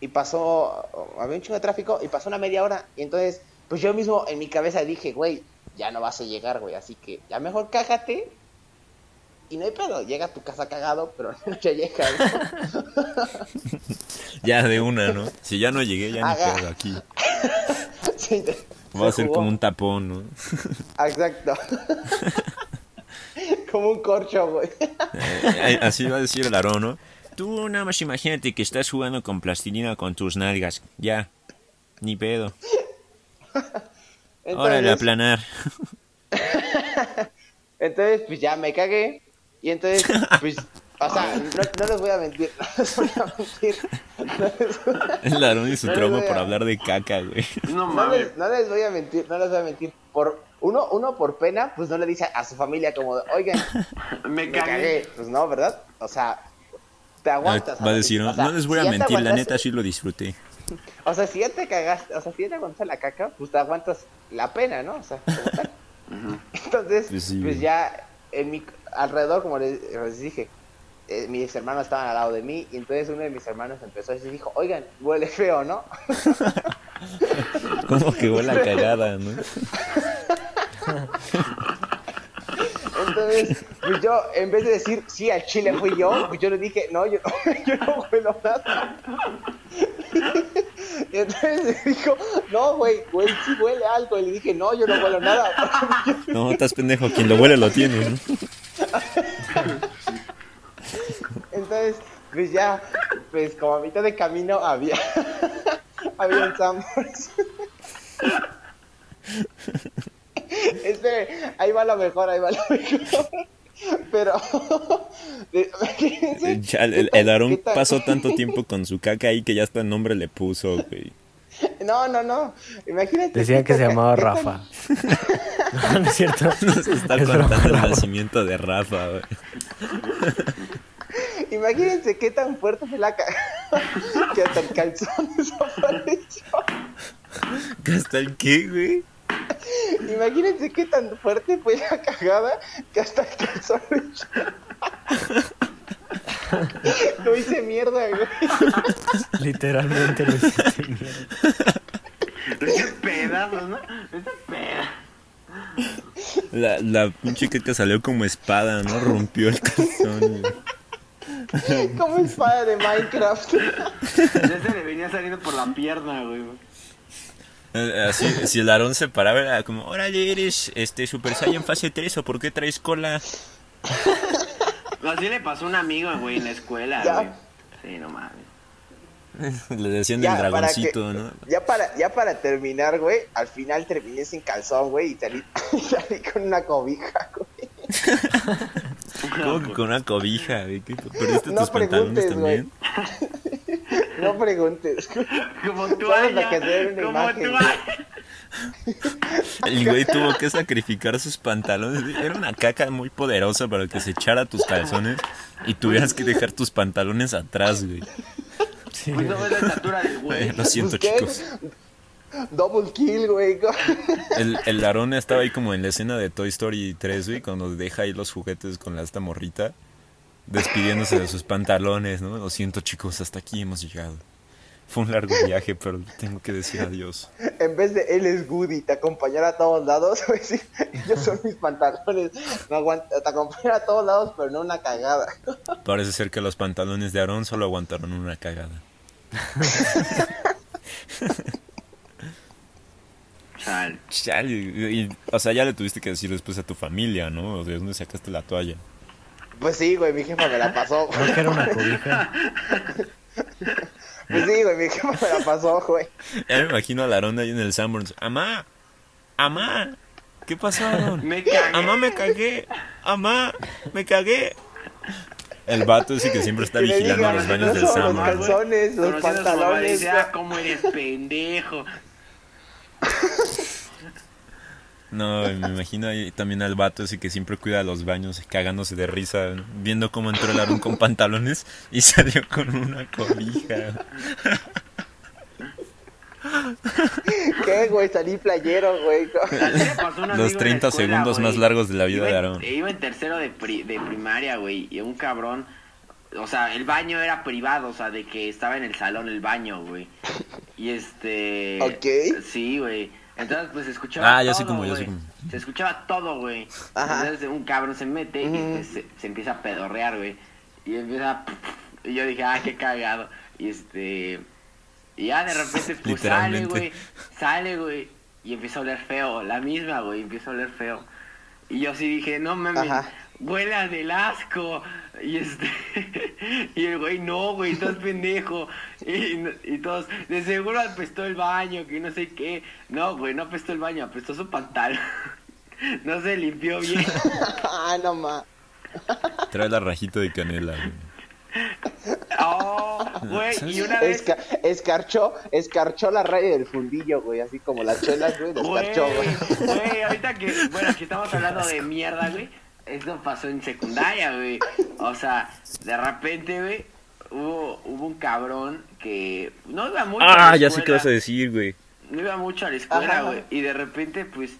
Y pasó. Había un chingo de tráfico y pasó una media hora. Y entonces, pues yo mismo en mi cabeza dije, güey, ya no vas a llegar, güey. Así que ya mejor cágate. Y no hay pedo. Llega a tu casa cagado, pero no ya llega. ¿no? Ya de una, ¿no? Si ya no llegué, ya ni Haga. pedo aquí. Sí, Va a se ser como un tapón, ¿no? Exacto. como un corcho, güey. Eh, Así va a decir el Aarón, ¿no? Tú nada más imagínate que estás jugando con plastilina con tus nalgas. Ya. Ni pedo. Órale, a Entonces- planar. Entonces, pues ya me cagué. Y entonces, pues, o sea, no, no les voy a mentir, no les voy a mentir. No Aarón y su No trauma a- por hablar de caca, güey. No no mames. les- no les voy a mentir, no les voy a mentir. Por, uno, uno por pena, pues no le dice a su familia como, oigan, Me me cagué. cagué. Pues no, ¿verdad? O sea, te aguantas. Va a decir, o no, sea, no les voy a si mentir, la neta sí lo disfruté. O sea, si ya te cagaste, o sea, si ya te aguantas la caca, pues te aguantas la pena, ¿no? O sea, como tal. Ujú. Entonces, Pues pues, sí, ya, en mi, alrededor, como les, les dije, eh, mis hermanos estaban al lado de mí y entonces uno de mis hermanos empezó a decir, dijo, oigan, huele feo, ¿no? Como que huele a cagada, ¿no? Entonces, pues yo, en vez de decir, sí, al chile fui yo, pues yo le dije, no, yo no, yo no huelo nada. Y entonces dijo, no, güey, güey, sí huele algo. Y le dije, no, yo no huelo nada. No, estás pendejo, quien lo huele lo tiene, ¿no? Entonces, pues ya, pues como a mitad de camino había, había un Sanborns. Espere, ahí va lo mejor, ahí va lo mejor. Pero, Ya, el, el, Aarón pasó tanto tiempo con su caca ahí que ya hasta el nombre le puso, güey. No, no, no. Imagínate. Decían que se llamaba Rafa. No, no es cierto. Nos está Es contando broma, el nacimiento de Rafa, güey. Imagínense qué tan fuerte fue la cagada que hasta el calzón desapareció. ¿Que ¿Hasta el qué, güey? Imagínense qué tan fuerte fue la cagada que hasta el calzón lo. Lo hice mierda, güey. Literalmente lo hiciste mierda. Ese pedazos, ¿no? Ese pedazo. La, la pinche caca salió como espada, ¿no? Rompió el calzón. güey. Como espada de Minecraft. Ya se le venía saliendo por la pierna, güey. Eh, Así, si el Aarón se paraba, era como, órale, eres este Super Saiyan fase 3 o por qué traes cola. Así le pasó a un amigo, güey, en la escuela, Ya. güey. Sí, no mames. Le decían Ya, el para dragoncito, que- ¿no? Ya para, ya para terminar, güey, al final terminé sin calzón, güey, y salí, salí con una cobija, güey. ¿Cómo que con una cobija, güey? ¿Qué? ¿Perdiste No tus pantalones güey. también? No preguntes. Como una Como imagen, toalla. El güey tuvo que sacrificar sus pantalones. Era una caca muy poderosa para que se echara tus calzones y tuvieras que dejar tus pantalones atrás, güey. Sí. Pues no ves la estatura del güey. Lo siento, ¿qué? chicos. Double kill, güey. El, el Aarón estaba ahí como en la escena de Toy Story 3, güey, cuando deja ahí los juguetes con la esta morrita, despidiéndose de sus pantalones, ¿no? Lo siento, chicos, hasta aquí hemos llegado. Fue un largo viaje, pero tengo que decir adiós. En vez de él es Goody, te acompañará a todos lados, güey. sí, Ellos son mis pantalones. No aguanta, te acompañará a todos lados, pero no una cagada. Parece ser que los pantalones de Aarón solo aguantaron una cagada. Chale. Chale, y- o sea, ya le tuviste que decir después a tu familia, ¿no? O sea, ¿de dónde sacaste la toalla? Pues sí, güey, mi jefa me la pasó. Creo que era una cobija. Pues sí, güey, mi jefa me la pasó, güey. Ya me imagino a la Aarón ahí en el Sanborns. ¡Amá! ¡Amá! ¿Qué pasó, Aarón? Me cagué. ¡Amá, me cagué! ¡Amá! ¡Me cagué! El vato ese que siempre está vigilando diga, los baños no del son los güey. calzones, los pantalones. dice, ah, cómo eres pendejo. No, me imagino ahí también al vato ese que siempre cuida los baños, cagándose de risa, viendo cómo entró el Aarón con pantalones y salió con una cobija. ¿Qué, güey? Salí playero, güey. Los en la 30 escuela, segundos güey. más largos de la vida Iba de Aarón. Iba en tercero de, pri- de primaria, güey, y un cabrón, o sea, el baño era privado, o sea, de que estaba en el salón el baño, güey. Y este... Ok. Sí, güey. Entonces, pues se escuchaba Ah, ya todo, sé cómo, ya sé güey. cómo. Se escuchaba todo, güey. Ajá. Entonces un cabrón se mete y pues, se, se empieza a pedorrear, güey. Y empieza... Y yo dije, ah, qué cagado. Y este... Y ya de repente, pues sale, güey. Sale, güey. Y empieza a oler feo. La misma, güey. Empieza a oler feo. Y yo sí dije, no mames. Ajá. Huele a del asco. Y este. y el güey, no, güey, estás pendejo. Y, y todos, de seguro apestó el baño, que no sé qué. No, güey, no apestó el baño, apestó su pantalón. no se limpió bien. ah, no ma. Trae la rajita de canela, güey. Oh, güey, y una vez. Esca- escarchó, escarchó la raya del fundillo, güey. Así como las chelas, güey. La Güey, escarchó, güey. güey, ahorita que, bueno, que estamos hablando de mierda, güey. Esto pasó en secundaria, güey. O sea, de repente, güey, hubo, hubo un cabrón que no iba mucho a la Ah, ya sé qué escuela. vas a decir, güey. No iba mucho a la escuela, güey. Y de repente, pues,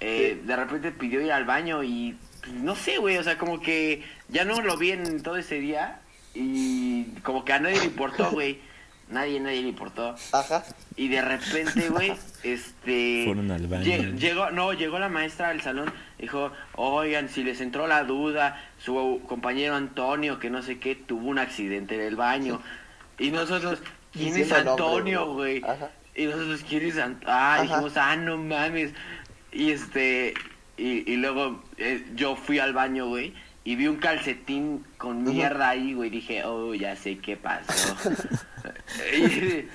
eh, de repente pidió ir al baño y no sé, güey, o sea, como que ya no lo vi en todo ese día y como que a nadie le importó, güey. Nadie, nadie le importó. Ajá. Y de repente, güey, este... Fueron al baño. lle- Llegó, no, llegó la maestra al salón, dijo, oigan, si les entró la duda, su compañero Antonio, que no sé qué, tuvo un accidente en el baño. Y nosotros, ¿quién es Antonio, güey. Y nosotros, ¿quién es Antonio? Ah, Ajá. dijimos, ah, no mames. Y este, y, y luego eh, yo fui al baño, güey, y vi un calcetín con mierda ahí, güey. Dije, oh, ya sé qué pasó.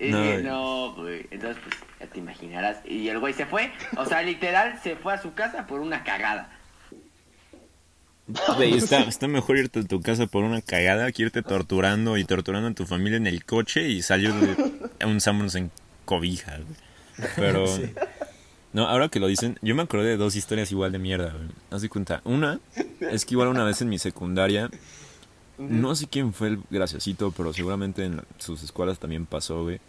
y No, dije, no, güey. Entonces, pues, ya te imaginarás. Y el güey se fue. O sea, literal, se fue a su casa por una cagada. Güey, está, está mejor irte a tu casa por una cagada que irte torturando y torturando a tu familia en el coche y salir de un Samuels en cobija, güey. Pero... No, ahora que lo dicen, yo me acordé de dos historias igual de mierda, güey. Haz de cuenta. Una es que igual una vez en mi secundaria, no sé quién fue el graciosito, pero seguramente en sus escuelas también pasó, güey.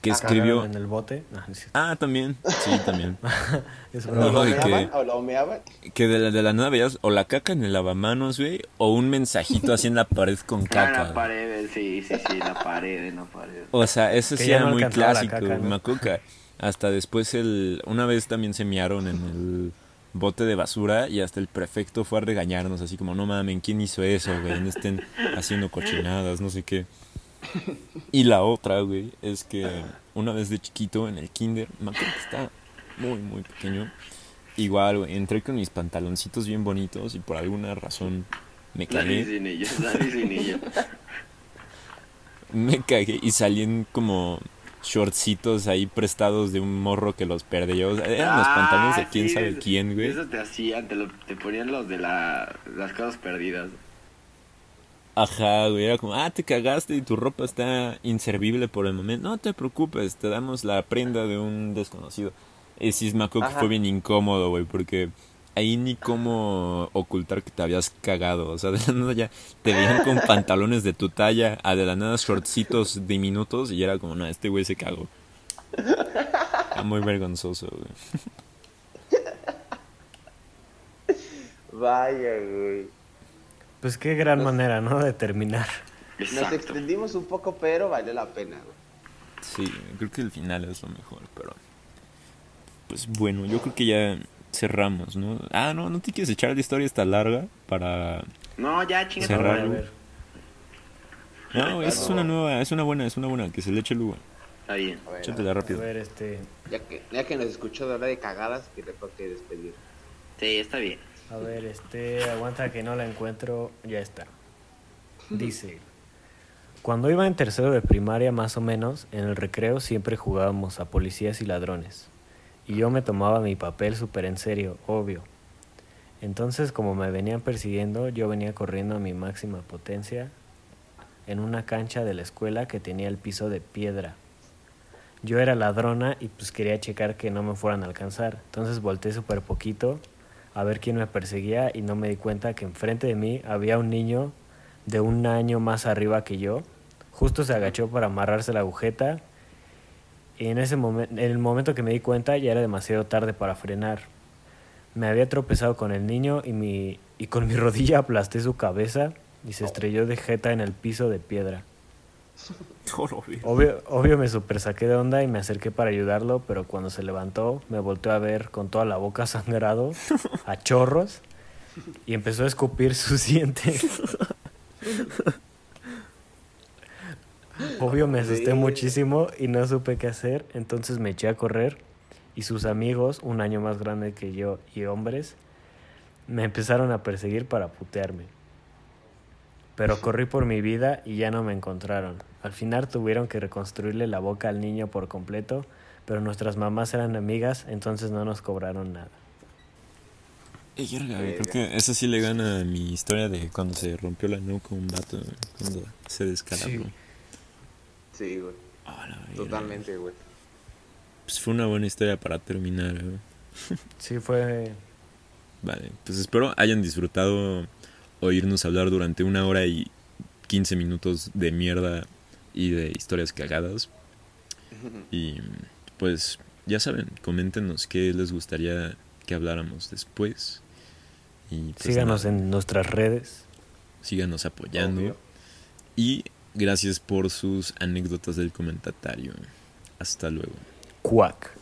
Que escribió... ¿Cagaron en el bote? No, no es cierto. Ah, también. Sí, también. Es ¿O broma. lo que-? ¿O lo meaban? Que de la, de la nada veías o la caca en el lavamanos, güey, o un mensajito así en la pared con Ah, caca. la güey. pared, sí, sí, sí, la pared, en la pared. O sea, eso Que sí era no muy clásico, caca, ¿no? Macuca. Hasta después el... Una vez también se mearon en el bote de basura y hasta el prefecto fue a regañarnos así como, no mamen, ¿quién hizo eso, güey? No estén haciendo cochinadas, no sé qué. Y la otra, güey, es que una vez de chiquito en el kinder, me acuerdo que estaba muy, muy pequeño. Igual, güey, entré con mis pantaloncitos bien bonitos y por alguna razón me cagué. sin ellos, sin ellos. Me cagué y salí en como shortcitos ahí prestados de un morro que los perdió. Eran los Ah, pantalones de quién sí, sabe quién, güey. Eso te hacían, te, lo, te ponían los de la, las cosas perdidas. Ajá, güey, era como, ah, te cagaste y tu ropa está inservible por el momento. No te preocupes, te damos la prenda de un desconocido. Y sí, me acuerdo que fue bien incómodo, güey, porque ahí ni cómo ocultar que te habías cagado. O sea, de la nada ya te veían con pantalones de tu talla, a de la nada shortcitos diminutos y era como, no, este güey se cagó. Era muy vergonzoso, güey. Vaya, güey. Pues qué gran manera, ¿no? De terminar. Nos Exacto. extendimos un poco, pero valió la pena, güey. Sí, creo que el final es lo mejor, pero... Pues bueno, yo creo que ya cerramos, ¿no? Ah, no, ¿no te quieres echar la historia esta larga para... No, ya, Cerrar, A. No, esa es una nueva, es una buena, es una buena, que se le eche el Hugo. Está bien. A ver, Échatela A rápido. ver, este. ya, que, ya que nos escuchó de hablar de cagadas, que le toque despedir. Sí, está bien. A ver, este. Aguanta que no la encuentro. Ya está. Dice. Cuando iba en tercero de primaria, más o menos, en el recreo siempre jugábamos a policías y ladrones. Y yo me tomaba mi papel súper en serio, obvio. Entonces, como me venían persiguiendo, yo venía corriendo a mi máxima potencia en una cancha de la escuela que tenía el piso de piedra. Yo era ladrona y pues quería checar que no me fueran a alcanzar. Entonces volteé súper poquito a ver quién me perseguía y no me di cuenta que enfrente de mí había un niño de un año más arriba que yo. Justo se agachó para amarrarse la agujeta y en ese momento, en el momento que me di cuenta ya era demasiado tarde para frenar. Me había tropezado con el niño y, mi, y con mi rodilla aplasté su cabeza y se estrelló de jeta en el piso de piedra. Obvio, obvio me super saqué de onda y me acerqué para ayudarlo, pero cuando se levantó me volteó a ver con toda la boca sangrado, a chorros, y empezó a escupir sus dientes. Obvio me asusté Sí. muchísimo y no supe qué hacer, entonces me eché a correr y sus amigos, un año más grande que yo y hombres, me empezaron a perseguir para putearme. Pero corrí por mi vida y ya no me encontraron. Al final tuvieron que reconstruirle la boca al niño por completo, pero nuestras mamás eran amigas, entonces no nos cobraron nada. Eh, creo que esa sí le gana a mi historia de cuando se rompió la nuca un vato, cuando se descalabró. Sí. Sí, güey. Totalmente, güey. Pues fue una buena historia para terminar, güey. Sí, fue... Vale, pues espero hayan disfrutado oírnos hablar durante una hora y 15 minutos de mierda y de historias cagadas. Y pues ya saben, coméntenos qué les gustaría que habláramos después. Y pues Síganos nada, en nuestras redes. síganos apoyando. Obvio. Y gracias por sus anécdotas del comentario. Hasta luego. Cuac.